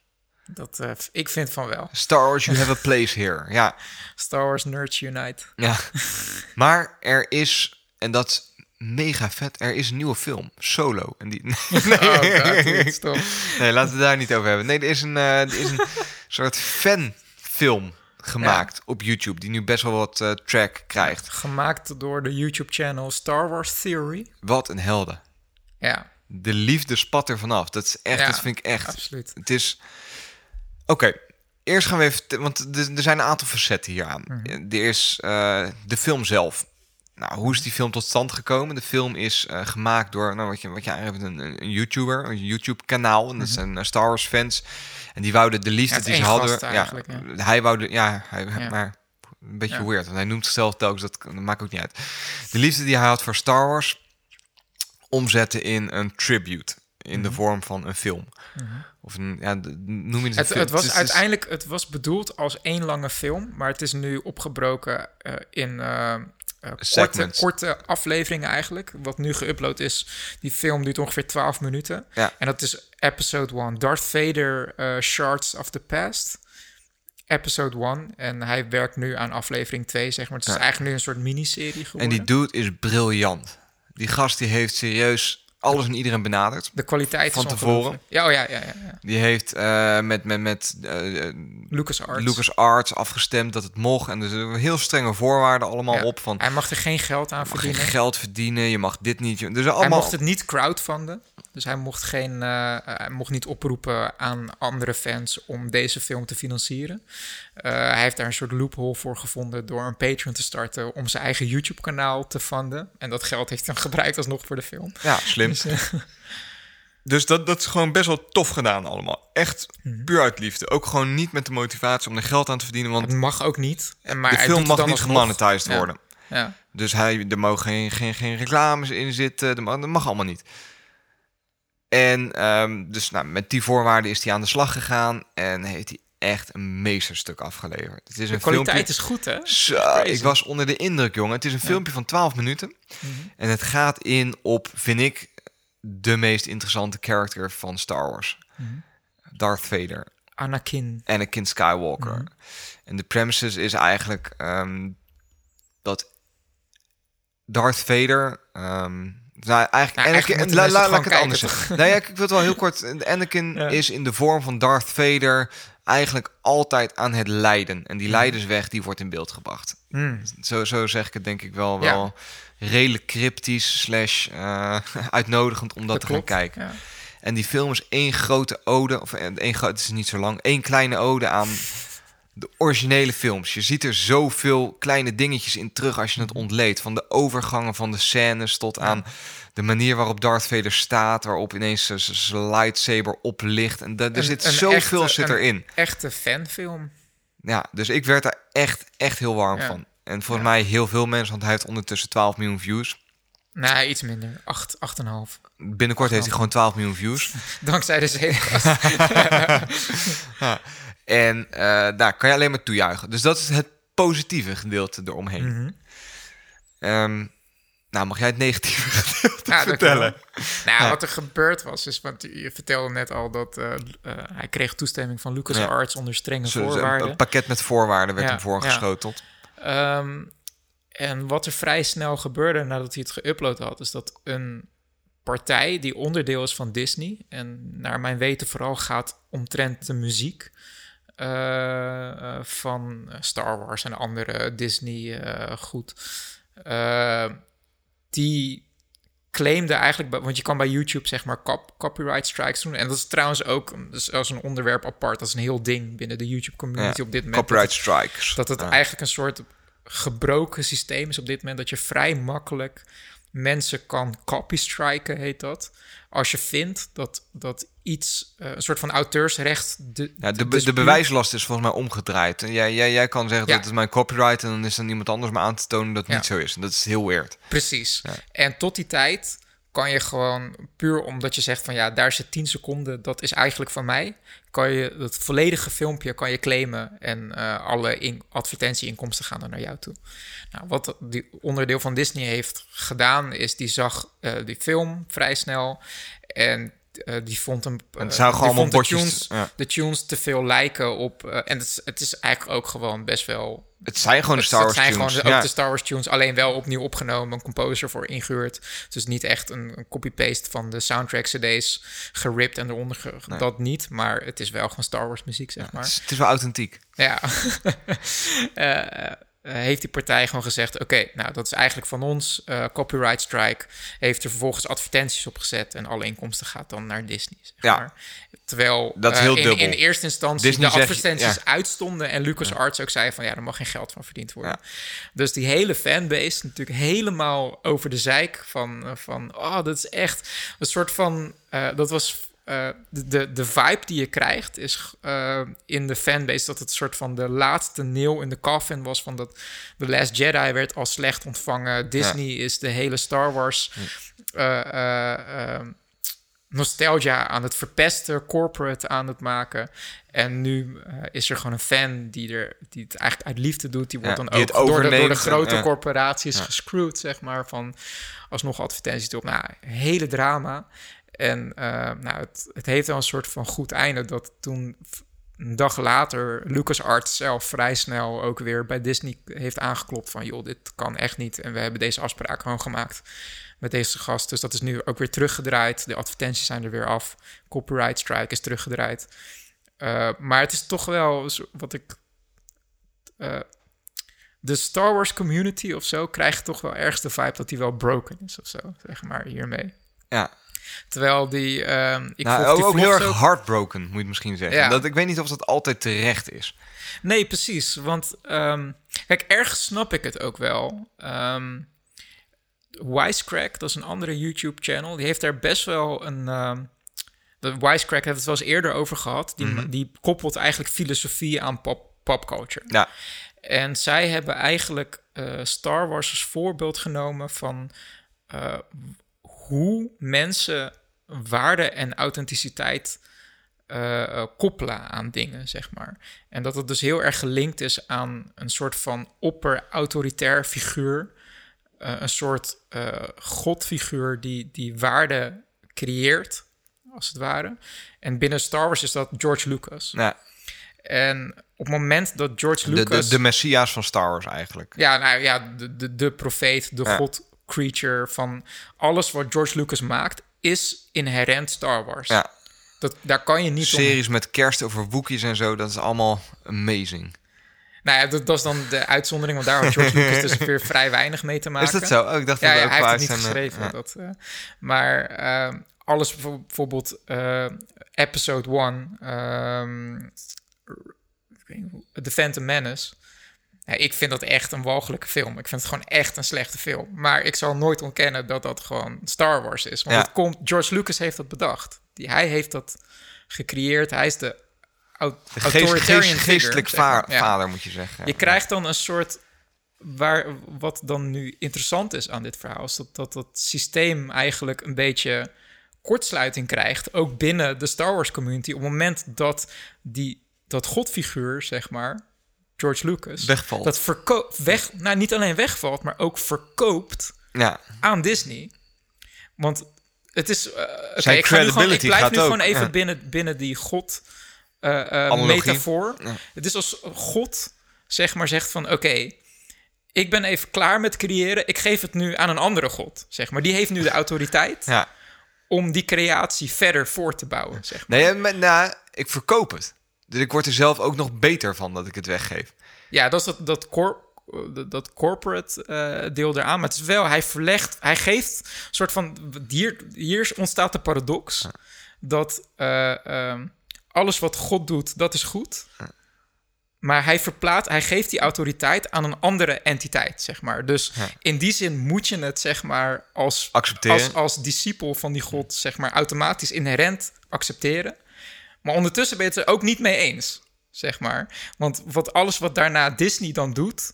Dat, eh, ik vind van wel. Star Wars, you have a place here. Ja, Star Wars Nerds Unite. ja. Maar er is, en dat mega vet, er is een nieuwe film, Solo. En die, Oh, god, stop. nee, laten we daar niet over hebben. Nee, er is een, eh, er is een soort fanfilm gemaakt op YouTube, die nu best wel wat eh, track krijgt. Gemaakt door de YouTube-channel Star Wars Theory. Wat een helden. Ja, De liefde spat er vanaf. Dat is echt, Ja, dat vind ik echt. absoluut. Het is. Oké, eerst gaan we even. Want er, zijn een aantal facetten hier aan. Mhm. Er is eh, de film zelf. Nou, hoe is die film tot stand gekomen? De film is eh, gemaakt door, nou, wat je, wat je eigenlijk hebt, een, een YouTuber, een YouTube-kanaal. En dat zijn eh, Star Wars fans. En die wouden de liefde Mhm. Ja, die ze hadden. ja, Hij wou de, ja, hij, maar een beetje weird, want hij noemt zichzelf telkens, dat, dat maakt ook niet uit. De liefde die hij had voor Star Wars omzetten in een tribute. In Mhm. de vorm van een film. Of een, ja, noem je het Het, film? het was is- uiteindelijk het was bedoeld als één lange film, maar het is nu opgebroken eh, in eh, korte, korte afleveringen eigenlijk. Wat nu geüpload is, die film duurt ongeveer 12 minuten. Ja. En dat is episode 1, Darth Vader eh, Shards of the Past. Episode 1. En hij werkt nu aan aflevering 2, zeg maar. Het is Ja. eigenlijk nu een soort miniserie En geworden. die dude is briljant. Die gast die heeft serieus alles en iedereen benaderd. de kwaliteit van tevoren. Ja, oh ja, ja, ja. ja. Die heeft eh, met, met, met eh, Lucas Arts. Lucas Arts afgestemd dat het mocht. En er zijn heel strenge voorwaarden allemaal Ja. op. Van Hij mag er geen geld aan mag geen verdienen. geld verdienen, je mag dit niet. Dus Hij mocht het niet crowdfunden. Dus hij mocht, geen, eh, hij mocht niet oproepen aan andere fans om deze film te financieren. Hij heeft daar een soort loophole voor gevonden door een Patreon te starten om zijn eigen YouTube-kanaal te funden. En dat geld heeft hij dan gebruikt alsnog voor de film. Ja, slim. Dus, eh, Dus dat, dat is gewoon best wel tof gedaan allemaal. Echt Mhm. puur uit liefde. Ook gewoon niet met de motivatie om er geld aan te verdienen. Want het mag ook niet. En, maar de film mag niet gemonetized worden. Ja. Dus hij, er mogen geen, geen, geen reclames in zitten. Dat mag, dat mag allemaal niet. En ehm, dus nou, met die voorwaarden is hij aan de slag gegaan. En heeft hij echt een meesterstuk afgeleverd. Het is De een kwaliteit filmpje... is goed, hè? Zo, ik was onder de indruk, jongen. Het is een filmpje van 12 minuten. Mhm. En het gaat in op, vind ik, de meest interessante character van Star Wars. Mhm. Darth Vader. Anakin. Anakin Skywalker. Mhm. En de premises is eigenlijk... ehm, dat Darth Vader... ehm, nou, eigenlijk, Nou, Anakin- eigenlijk la- la- laat ik het anders zeggen. Nee, ik ik wil het wel heel kort. Anakin Ja. is in de vorm van Darth Vader eigenlijk altijd aan het lijden. En die Mhm. lijdensweg die wordt in beeld gebracht. Hmm. Zo, zo zeg ik het denk ik wel, Ja. Redelijk cryptisch slash eh, uitnodigend om dat, te klopt. gaan kijken. Ja. En die film is één grote ode, of één grote, het is niet zo lang, één kleine ode aan de originele films. Je ziet er zoveel kleine dingetjes in terug als je het ontleedt. Van de overgangen van de scènes tot aan de manier waarop Darth Vader staat, waarop ineens zijn lightsaber oplicht. En er Een- zit een zoveel echte- zit een erin. Echte fanfilm. Ja, dus ik werd daar echt, echt heel warm Ja. van. En volgens Ja. mij heel veel mensen, want hij heeft ondertussen 12 miljoen views. Nee, iets minder. 8, 8,5. Binnenkort heeft hij gewoon 12 miljoen views. Dankzij de zeepkast. En eh, daar kan je alleen maar toejuichen. Dus dat is het positieve gedeelte eromheen. Mhm. Ehm, nou, mag jij het negatieve gedeelte Ja, vertellen? Nou, wat er gebeurd was, is, want je vertelde net al dat eh, eh, hij kreeg toestemming van LucasArts onder strenge voorwaarden. Een pakket met voorwaarden werd hem voorgeschoteld. Ehm, en wat er vrij snel gebeurde nadat hij het geüpload had, is dat een partij die onderdeel is van Disney, en naar mijn weten vooral gaat omtrent de muziek eh, eh, van Star Wars en andere Disney eh, goed, eh, die claimde eigenlijk, want je kan bij YouTube zeg maar cop- copyright strikes doen. En dat is trouwens ook dus als een onderwerp apart. Dat is een heel ding binnen de YouTube community Ja, op dit moment. Copyright strikes. Dat het Ja. eigenlijk een soort gebroken systeem is op dit moment. Dat je vrij makkelijk mensen kan copystriken, heet dat. Als je vindt dat, dat iets, eh, een soort van auteursrecht... De, Ja, de, de bewijslast is volgens mij omgedraaid. En Jij, jij, jij kan zeggen Ja. dat het mijn copyright en dan is dan iemand anders maar aan te tonen dat het Ja. niet zo is. En dat is heel weird. Precies. En tot die tijd kan je gewoon, puur omdat je zegt van ja, daar zit 10 seconden, dat is eigenlijk van mij, kan je het volledige filmpje kan je claimen en eh, alle in, advertentieinkomsten gaan dan naar jou toe. Nou, wat die onderdeel van Disney heeft gedaan, is die zag eh, die film vrij snel en eh, die vond hem. Het zou gewoon vond de tunes, ja. de tunes te veel lijken op. en het het is eigenlijk ook gewoon best wel Het zijn gewoon de Star Wars het zijn tunes. gewoon ja. ook de Star Wars tunes, alleen wel opnieuw opgenomen, een composer voor ingehuurd. Dus niet echt een, een copy-paste van de soundtrack CD's geript en eronder ge- dat niet, maar het is wel gewoon Star Wars muziek, zeg maar. is, het is wel authentiek. Ja. Eh, eh, heeft die partij gewoon gezegd: Oké, nou dat is eigenlijk van ons. eh, copyright strike. Heeft er vervolgens advertenties op gezet. En alle inkomsten gaat dan naar Disney. Zeg Ja. maar. Terwijl Dat is eh, heel in, eerste instantie Disney de advertenties ja. uitstonden. En LucasArts ook zei: van ja, er mag geen geld van verdiend worden. Dus die hele fanbase natuurlijk helemaal over de zeik. Van, van oh, dat is echt een soort van. dat was eh, de, de, vibe die je krijgt is eh, in de fanbase dat het een soort van de laatste nail in de coffin was van dat The Last Jedi werd als slecht ontvangen. Disney is de hele Star Wars eh, nostalgia aan het verpesten, corporate aan het maken. En nu is er gewoon een fan die, er, die het eigenlijk uit liefde doet. Die wordt Ja, dan die ook door de, door de en- grote corporaties gescrewd, zeg maar. Van alsnog advertenties erop. Nou, hele drama. En eh, nou, het, het heeft wel een soort van goed einde. Dat toen een dag later LucasArts zelf vrij snel ook weer bij Disney heeft aangeklopt van... joh, dit kan echt niet. En we hebben deze afspraak gewoon gemaakt met deze gast. Dus dat is nu ook weer teruggedraaid. De advertenties zijn er weer af. Copyright strike is teruggedraaid. Eh, maar het is toch wel wat ik... eh, de Star Wars community of zo krijgt toch wel ergens de vibe dat die wel broken is of zo, zeg maar, hiermee. Ja. Terwijl die... ehm ik Nou, volg die ook, ook heel erg ook. heartbroken, moet je misschien zeggen. Ja. Dat, ik weet niet of dat altijd terecht is. Nee, precies. Want ehm, kijk, ergens snap ik het ook wel. Ehm Wisecrack, dat is een andere YouTube-channel, die heeft daar best wel een. ehm de Wisecrack heeft het wel eens eerder over gehad. Die, die koppelt eigenlijk filosofie aan pop, popculture. Ja. En zij hebben eigenlijk eh, Star Wars als voorbeeld genomen van eh, hoe mensen waarde en authenticiteit eh, eh, koppelen aan dingen, zeg maar. En dat het dus heel erg gelinkt is aan een soort van opper-autoritair figuur. Eh, een soort godfiguur die, die waarde creëert, als het ware. En binnen Star Wars is dat George Lucas. Ja. En op het moment dat George De, Lucas... de, de messia's van Star Wars eigenlijk. Ja, nou ja, de, de, de profeet, de Ja. god, creature van alles wat George Lucas maakt, is inherent Star Wars. Ja, Dat, daar kan je niet om... series met kerst over Wookiees en zo, dat is allemaal amazing. Nou ja, dat, dat is dan de uitzondering, want daar had George Lucas dus weer vrij weinig mee te maken. Is dat zo? Oh, ik dacht Ja, dat ja, ook hij heeft het niet eh, geschreven. ja. Dat, eh, maar ehm, alles bijvo- bijvoorbeeld eh, episode 1, ehm, ik weet niet hoe- The Phantom Menace. Ja, ik vind dat echt een walgelijke film. Ik vind het gewoon echt een slechte film. Maar ik zal nooit ontkennen dat dat gewoon Star Wars is. Want Ja. het komt, George Lucas heeft dat bedacht. Die, hij heeft dat gecreëerd. Hij is de au- De geest- authoritarian geest- figure, geestelijk zeg maar. va- Ja. vader, moet je zeggen. Je krijgt dan een soort. Waar, wat dan nu interessant is aan dit verhaal, is dat, dat dat systeem eigenlijk een beetje kortsluiting krijgt. Ook binnen de Star Wars community. Op het moment dat die, dat godfiguur, zeg maar, George Lucas, Wegvalt. dat verkoopt, weg, nou niet alleen wegvalt, maar ook verkoopt Ja, aan Disney. Want het is. eh ik, ga nu gewoon, ik blijf nu gewoon even ja. binnen, binnen die God. eh, eh, metafoor. Ja. Het is als God zeg maar zegt van oké, ik ben even klaar met creëren. Ik geef het nu aan een andere God, zeg maar. Die heeft nu de autoriteit ja. om die creatie verder voor te bouwen, zeg maar. Nee, maar, nou, ik verkoop het. Dus ik word er zelf ook nog beter van dat ik het weggeef. Ja, dat is dat, dat, cor- dat, corporate eh, deel eraan. Maar het is wel, hij verlegt, hij geeft een soort van... Hier, hier ontstaat de paradox dat eh, ehm, alles wat God doet, dat is goed. Maar hij verplaatst, hij geeft die autoriteit aan een andere entiteit, zeg maar. Dus Ja. in die zin moet je het, zeg maar, als, Accepteren. als, als discipel van die God, zeg maar, automatisch inherent accepteren. Maar ondertussen ben je het er ook niet mee eens, zeg maar. Want wat alles wat daarna Disney dan doet,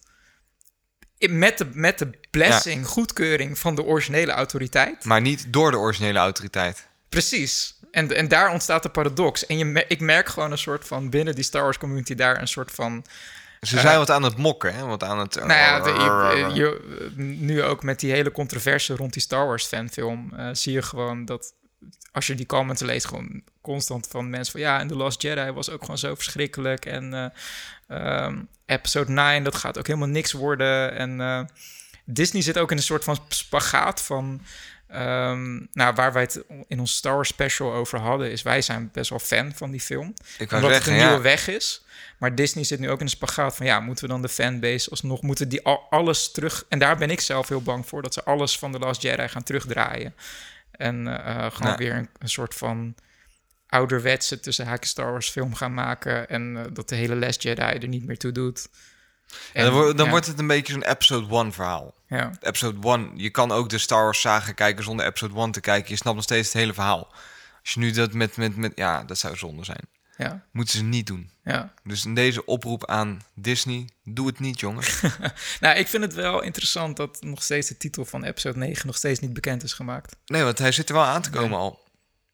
met de, met de blessing, goedkeuring van de originele autoriteit. Maar niet door de originele autoriteit. Precies. En, en daar ontstaat de paradox. En je, ik merk gewoon een soort van binnen die Star Wars community daar een soort van. Ze zijn wat aan het mokken, hè? Wat aan het... Nou ja, de- je, je- nu ook met die hele controverse rond die Star Wars fanfilm, eh, zie je gewoon dat als je die comments leest, gewoon constant van mensen van ja, en The Last Jedi was ook gewoon zo verschrikkelijk. En eh, ehm, episode 9, dat gaat ook helemaal niks worden. En eh, Disney zit ook in een soort van spagaat van. ehm, nou, waar wij het in ons Star Wars special over hadden, is wij zijn best wel fan van die film. Ik Omdat zeggen, het een nieuwe weg is. Maar Disney zit nu ook in een spagaat van... ja, moeten we dan de fanbase alsnog... moeten die al, alles terug... en daar ben ik zelf heel bang voor... dat ze alles van The Last Jedi gaan terugdraaien. En eh, gewoon weer een, een soort van... ouderwetse tussen haakjes Star Wars film gaan maken... en eh, dat de hele Last Jedi er niet meer toe doet. En dan, wordt- dan ja, wordt het een beetje zo'n episode 1 verhaal. Ja, Episode 1, je kan ook de Star Wars saga kijken zonder episode 1 te kijken. Je snapt nog steeds het hele verhaal. Als je nu dat met, met, met... Ja, dat zou zonde zijn. ja, Moeten ze niet doen. ja. Dus in deze oproep aan Disney, doe het niet, jongen. Nou, ik vind het wel interessant... dat nog steeds de titel van episode 9... nog steeds niet bekend is gemaakt. Nee, want hij zit er wel aan te komen al.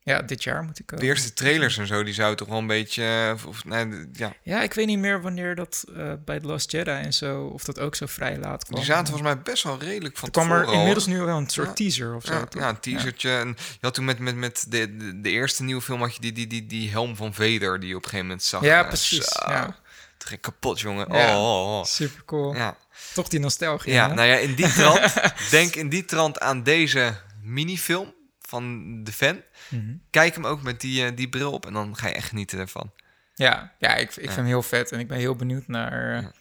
Ja, dit jaar moet ik De komen. eerste trailers en zo, die zou toch wel een beetje... eh, Of, nee, de- ja, Ja, ik weet niet meer wanneer dat eh, bij The Last Jedi en zo, of dat ook zo vrij laat kwam. die zaten volgens mij best wel redelijk van kwam er inmiddels nu wel een soort Ja. teaser of zo. Ja, een teasertje. En je had toen met, met, met de, de, de eerste nieuwe film had je die, die, die, die helm van Vader die je op een gegeven moment zag. Ja, Eh, precies, zo. ja. Het ging kapot, jongen. Ja. Oh, oh, oh. Super cool. Ja. Toch die nostalgie. ja, hè? nou ja, in die trant, denk in die trant aan deze minifilm van de fan. Mhm. Kijk hem ook met die, eh, die bril op en dan ga je echt genieten ervan. ja, ja, ik, ik vind hem heel vet en ik ben heel benieuwd naar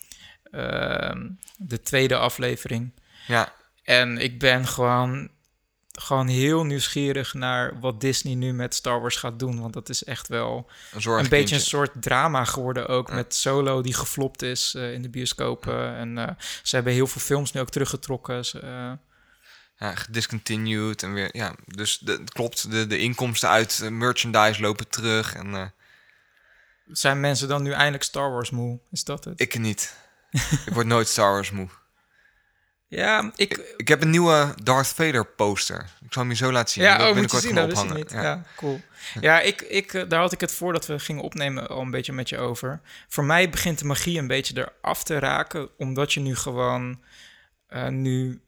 eh, ehm, de tweede aflevering. Ja, En ik ben gewoon, gewoon heel nieuwsgierig naar wat Disney nu met Star Wars gaat doen. Want dat is echt wel een beetje een soort drama geworden ook met Solo die geflopt is eh, in de bioscopen. En eh, ze hebben heel veel films nu ook teruggetrokken. Ze, Ja, gediscontinued en weer. Ja, dus de, het klopt. De, de inkomsten uit eh, merchandise lopen terug. En eh, zijn mensen dan nu eindelijk Star Wars moe? Is dat het? ik niet. ik word nooit Star Wars moe. ja, ik... Ik heb een nieuwe Darth Vader poster. Ik zal hem je zo laten zien. Ja, oh, moet je zien, gaan dat ophangen. niet. Ja, cool. Ja, ik, ik, eh, daar had ik het voordat we gingen opnemen al een beetje met je over. Voor mij begint de magie een beetje eraf te raken, omdat je nu gewoon nu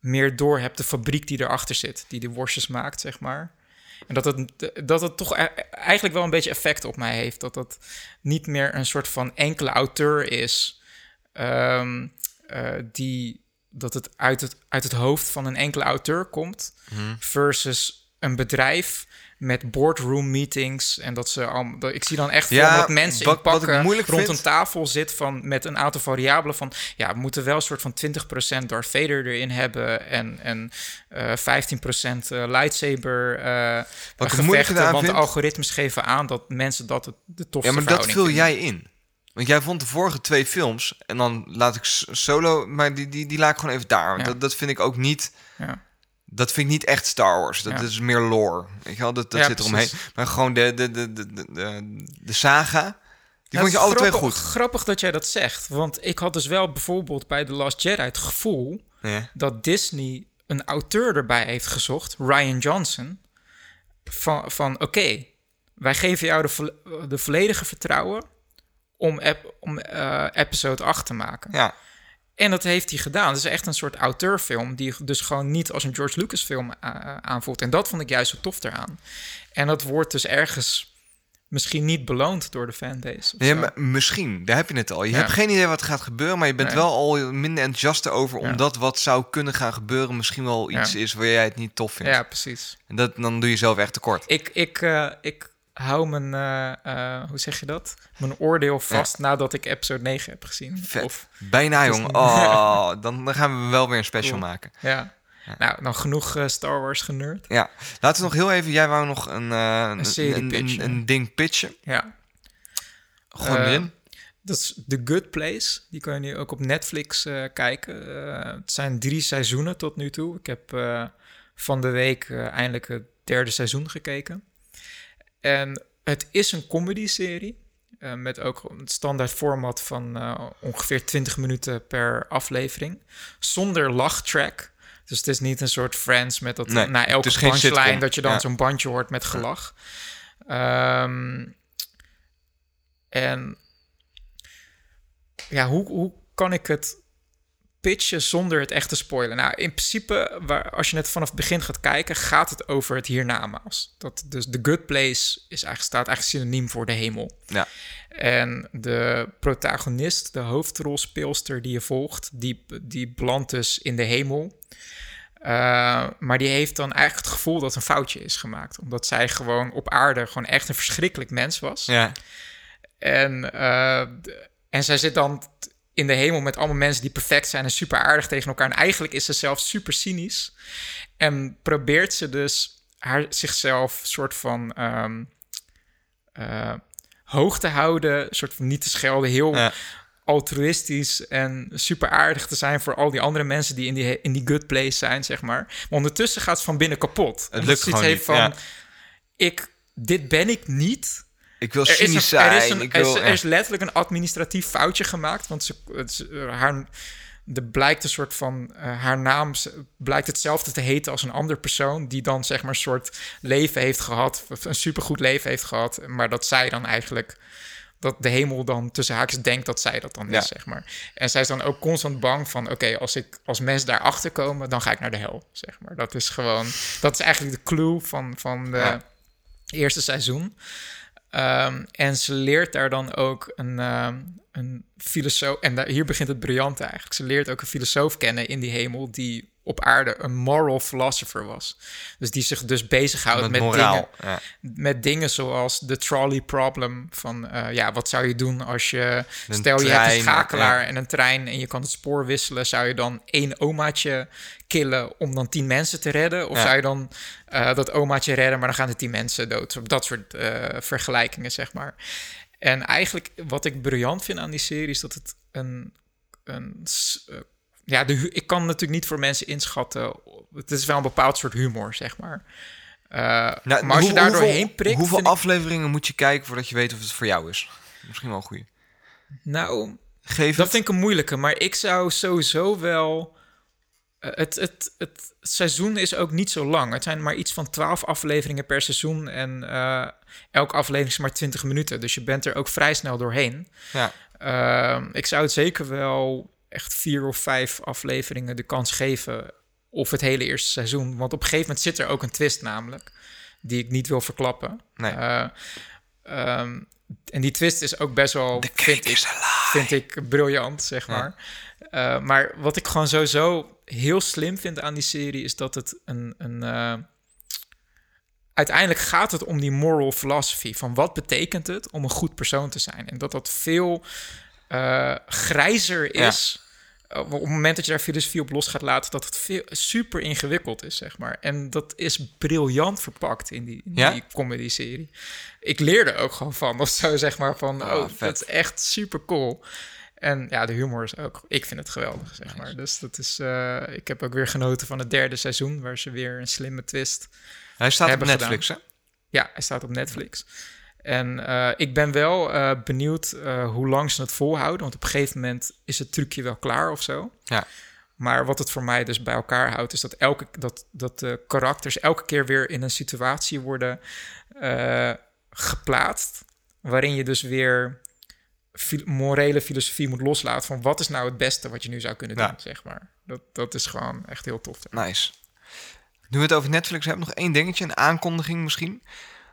meer door hebt de fabriek die erachter zit, die de worstjes maakt, zeg maar. En dat het, dat het toch e- eigenlijk wel een beetje effect op mij heeft. Dat dat niet meer een soort van enkele auteur is. ehm, eh, die, dat het uit, het uit het hoofd van een enkele auteur komt. Mhm. Versus een bedrijf met boardroom meetings. En dat ze al. Ik zie dan echt Ja, dat mensen wat- in wat pakken rond vind- een tafel zit van, met een aantal variabelen van... ja, we moeten wel een soort van 20% Darth Vader erin hebben... en, en eh 15% eh, lightsaber eh Wat gevechten, want de algoritmes geven aan dat mensen dat het de tofste Ja, maar dat vul jij in. Want jij vond de vorige twee films, en dan laat ik solo, maar die, die, die laat ik gewoon even daar. Want Ja. dat, dat vind ik ook niet, Ja. Dat vind ik niet echt Star Wars. Dat, Ja. is meer lore. Weet je wel, dat, dat Ja, zit eromheen. Maar gewoon de, de, de, de, de, de, saga, die vond je het alle twee goed. Grappig dat jij dat zegt, want ik had dus wel bijvoorbeeld bij The Last Jedi het gevoel... Ja. dat Disney een auteur erbij heeft gezocht, Ryan Johnson, van, van oké, wij geven jou de, vo- de volledige vertrouwen om, ep, om eh, episode 8 te maken. ja. En dat heeft hij gedaan. Het is echt een soort auteurfilm die dus gewoon niet als een George Lucas film eh, aanvoelt. En dat vond ik juist zo tof eraan. En dat wordt dus ergens misschien niet beloond door de fanbase. maar misschien, daar heb je het al. Je Ja. hebt geen idee wat gaat gebeuren, maar je bent Nee. wel al minder enthousiast over, Ja. omdat wat zou kunnen gaan gebeuren misschien wel iets Ja. is waar jij het niet tof vindt. ja, precies. En dat, dan doe je zelf echt tekort. Ik, ik, eh, ik hou mijn, eh, eh, hoe zeg je dat? Mijn oordeel vast nadat ik episode 9 heb gezien. Vet. Of, Bijna, is jong. Oh, dan, dan gaan we wel weer een special Cool. maken. ja. Nou, dan genoeg eh, Star Wars generd. Ja, laten we nog heel even... Jij wou nog een, een, serie een, een, pitchen. een ding pitchen. Ja. Gooi erin. Dat is The Good Place. Die kan je nu ook op Netflix kijken. Het zijn drie seizoenen tot nu toe. Ik heb van de week eindelijk het derde seizoen gekeken. En het is een comedy-serie. eh, met ook een standaard format van eh, ongeveer 20 minuten per aflevering. Zonder lachtrack. Dus het is niet een soort Friends met dat Nee, na elke punchline dat je dan Ja. zo'n bandje hoort met gelach. Ehm, en ja, hoe, hoe kan ik het pitchen zonder het echt te spoilen? Nou, in principe, waar, als je het vanaf het begin gaat kijken, gaat het over het hiernamaals. Dat, dus The Good Place is eigenlijk, staat eigenlijk synoniem voor de hemel. Ja. En de protagonist, de hoofdrolspeelster die je volgt, die, die belandt dus in de hemel. Uh, maar die heeft dan eigenlijk het gevoel dat een foutje is gemaakt. Omdat zij gewoon op aarde gewoon echt een verschrikkelijk mens was. Ja. En, uh, en zij zit dan in de hemel met allemaal mensen die perfect zijn en super aardig tegen elkaar. En eigenlijk is ze zelf super cynisch. En probeert ze dus haar, zichzelf soort van um, uh, hoog te houden, soort van niet te schelden, heel ja. altruïstisch en super aardig te zijn voor al die andere mensen die in die, in die good place zijn, zeg maar. Maar ondertussen gaat ze van binnen kapot. Het lukt gewoon heeft niet, van, ja. ik, dit ben ik niet. Ik wil Er is, cynisch een, zijn. er, is een, ik er, wil, is, er is letterlijk een administratief foutje gemaakt. Want ze, het, haar, er blijkt een soort van... Uh, haar naam blijkt hetzelfde te heten als een andere persoon... die dan zeg maar een soort leven heeft gehad. Een supergoed leven heeft gehad. Maar dat zij dan eigenlijk... dat de hemel dan tussen haakjes denkt dat zij dat dan Ja. is, zeg maar. En zij is dan ook constant bang van... oké, als ik als mensen daarachter komen... dan ga ik naar de hel, zeg maar. Dat is gewoon... dat is eigenlijk de clue van, van de Ja. eerste seizoen. Um, en ze leert daar dan ook een, um, een filosoof. En daar, hier begint het briljante eigenlijk. Ze leert ook een filosoof kennen in die hemel. die op aarde een moral philosopher was. Dus die zich dus bezighoudt met met, moraal. dingen. Ja. Met dingen zoals de trolley problem. Van uh, ja, wat zou je doen als je. Een stel je hebt een schakelaar ja. en een trein. en je kan het spoor wisselen. Zou je dan één omaatje killen om dan tien mensen te redden? Of Ja. zou je dan uh, dat omaatje redden, maar dan gaan er tien mensen dood? Dat soort uh, vergelijkingen, zeg maar. En eigenlijk wat ik briljant vind aan die serie is dat het een. een ja, de, ik kan natuurlijk niet voor mensen inschatten. Het is wel een bepaald soort humor, zeg maar. Uh, Nou, maar als je daar doorheen prikt. Hoeveel ik- afleveringen moet je kijken voordat je weet of het voor jou is? Misschien wel een goeie. nou, Geef Dat het. vind ik een moeilijke, maar ik zou sowieso wel. eh, Het, het, het seizoen is ook niet zo lang. Het zijn maar iets van 12 afleveringen per seizoen. En eh, elke aflevering is maar 20 minuten. Dus je bent er ook vrij snel doorheen. Ja. Ehm, ik zou het zeker wel echt vier of vijf afleveringen de kans geven. Of het hele eerste seizoen. Want op een gegeven moment zit er ook een twist namelijk. die ik niet wil verklappen. Nee. Eh, ehm, en die twist is ook best wel, De vind ik, vind ik briljant, zeg Ja. maar. Eh, maar wat ik gewoon sowieso heel slim vind aan die serie... is dat het een... een eh, uiteindelijk gaat het om die moral philosophy... van wat betekent het om een goed persoon te zijn. En dat dat veel grijzer is... eh, op het moment dat je daar filosofie op los gaat laten... dat het veel, super ingewikkeld is, zeg maar. En dat is briljant verpakt in die, in Ja? die comedy-serie. Ik leerde ook gewoon van, of zo, zeg maar. Van, Ah, oh, dat is echt super cool. En ja, de humor is ook... Ik vind het geweldig, zeg maar. Dus dat is... eh, ik heb ook weer genoten van het derde seizoen... waar ze weer een slimme twist... Hij staat op Netflix, hè? Ja, hij staat op Netflix. En eh, ik ben wel eh, benieuwd eh, hoe lang ze het volhouden. Want op een gegeven moment is het trucje wel klaar of zo. Ja. Maar wat het voor mij dus bij elkaar houdt... is dat, elke, dat, dat de karakters elke keer weer in een situatie worden geplaatst... waarin je dus weer morele filosofie moet loslaten... van wat is nou het beste wat je nu zou kunnen Ja. doen, zeg maar. Dat, dat is gewoon echt heel tof. Nice. Nu we het over Netflix hebben, nog één dingetje, een aankondiging misschien.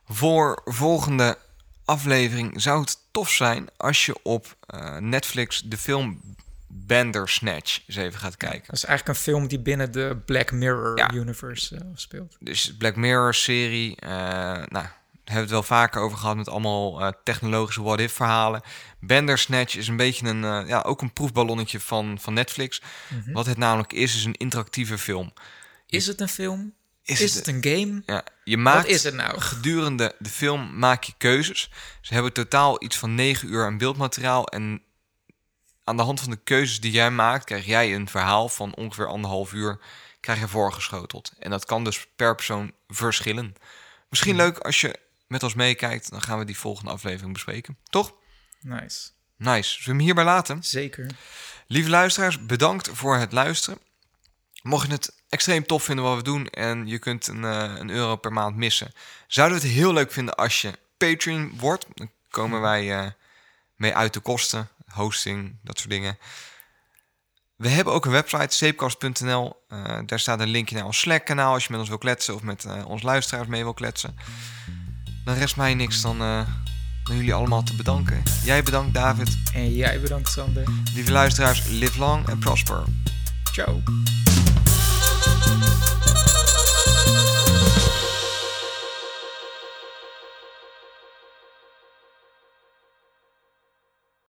Voor volgende aflevering zou het tof zijn als je op eh, Netflix de film Bandersnatch eens even gaat kijken. Dat is eigenlijk een film die binnen de Black Mirror Ja. universe eh, speelt. Dus Black Mirror serie, eh, nou, daar hebben we het wel vaker over gehad met allemaal technologische what-if verhalen. Bandersnatch is een beetje een, ja, ook een proefballonnetje van, van Netflix. Mhm. Wat het namelijk is, is een interactieve film. Is het een film? Is Is, het- het een game? Ja, je maakt Wat is het nou? gedurende de film maak je keuzes. Ze hebben totaal iets van 9 uur aan beeldmateriaal. En aan de hand van de keuzes die jij maakt, krijg jij een verhaal van ongeveer anderhalf uur krijg je voorgeschoteld. En dat kan dus per persoon verschillen. Misschien leuk als je met ons meekijkt, dan gaan we die volgende aflevering bespreken. Toch? Nice. Nice. Zullen we hem hierbij laten? Zeker. Lieve luisteraars, bedankt voor het luisteren. Mocht je het extreem tof vinden wat we doen en je kunt een, eh, een euro per maand missen, zouden we het heel leuk vinden als je Patreon wordt. Dan komen wij eh, mee uit de kosten, hosting, dat soort dingen. We hebben ook een website, zeepkast.nl. Eh, daar staat een linkje naar ons Slack-kanaal als je met ons wil kletsen of met onze luisteraars mee wil kletsen. Dan rest mij niks dan, dan jullie allemaal te bedanken. Jij bedankt, David. En jij bedankt, Sander. Lieve luisteraars, live long and prosper. Ciao.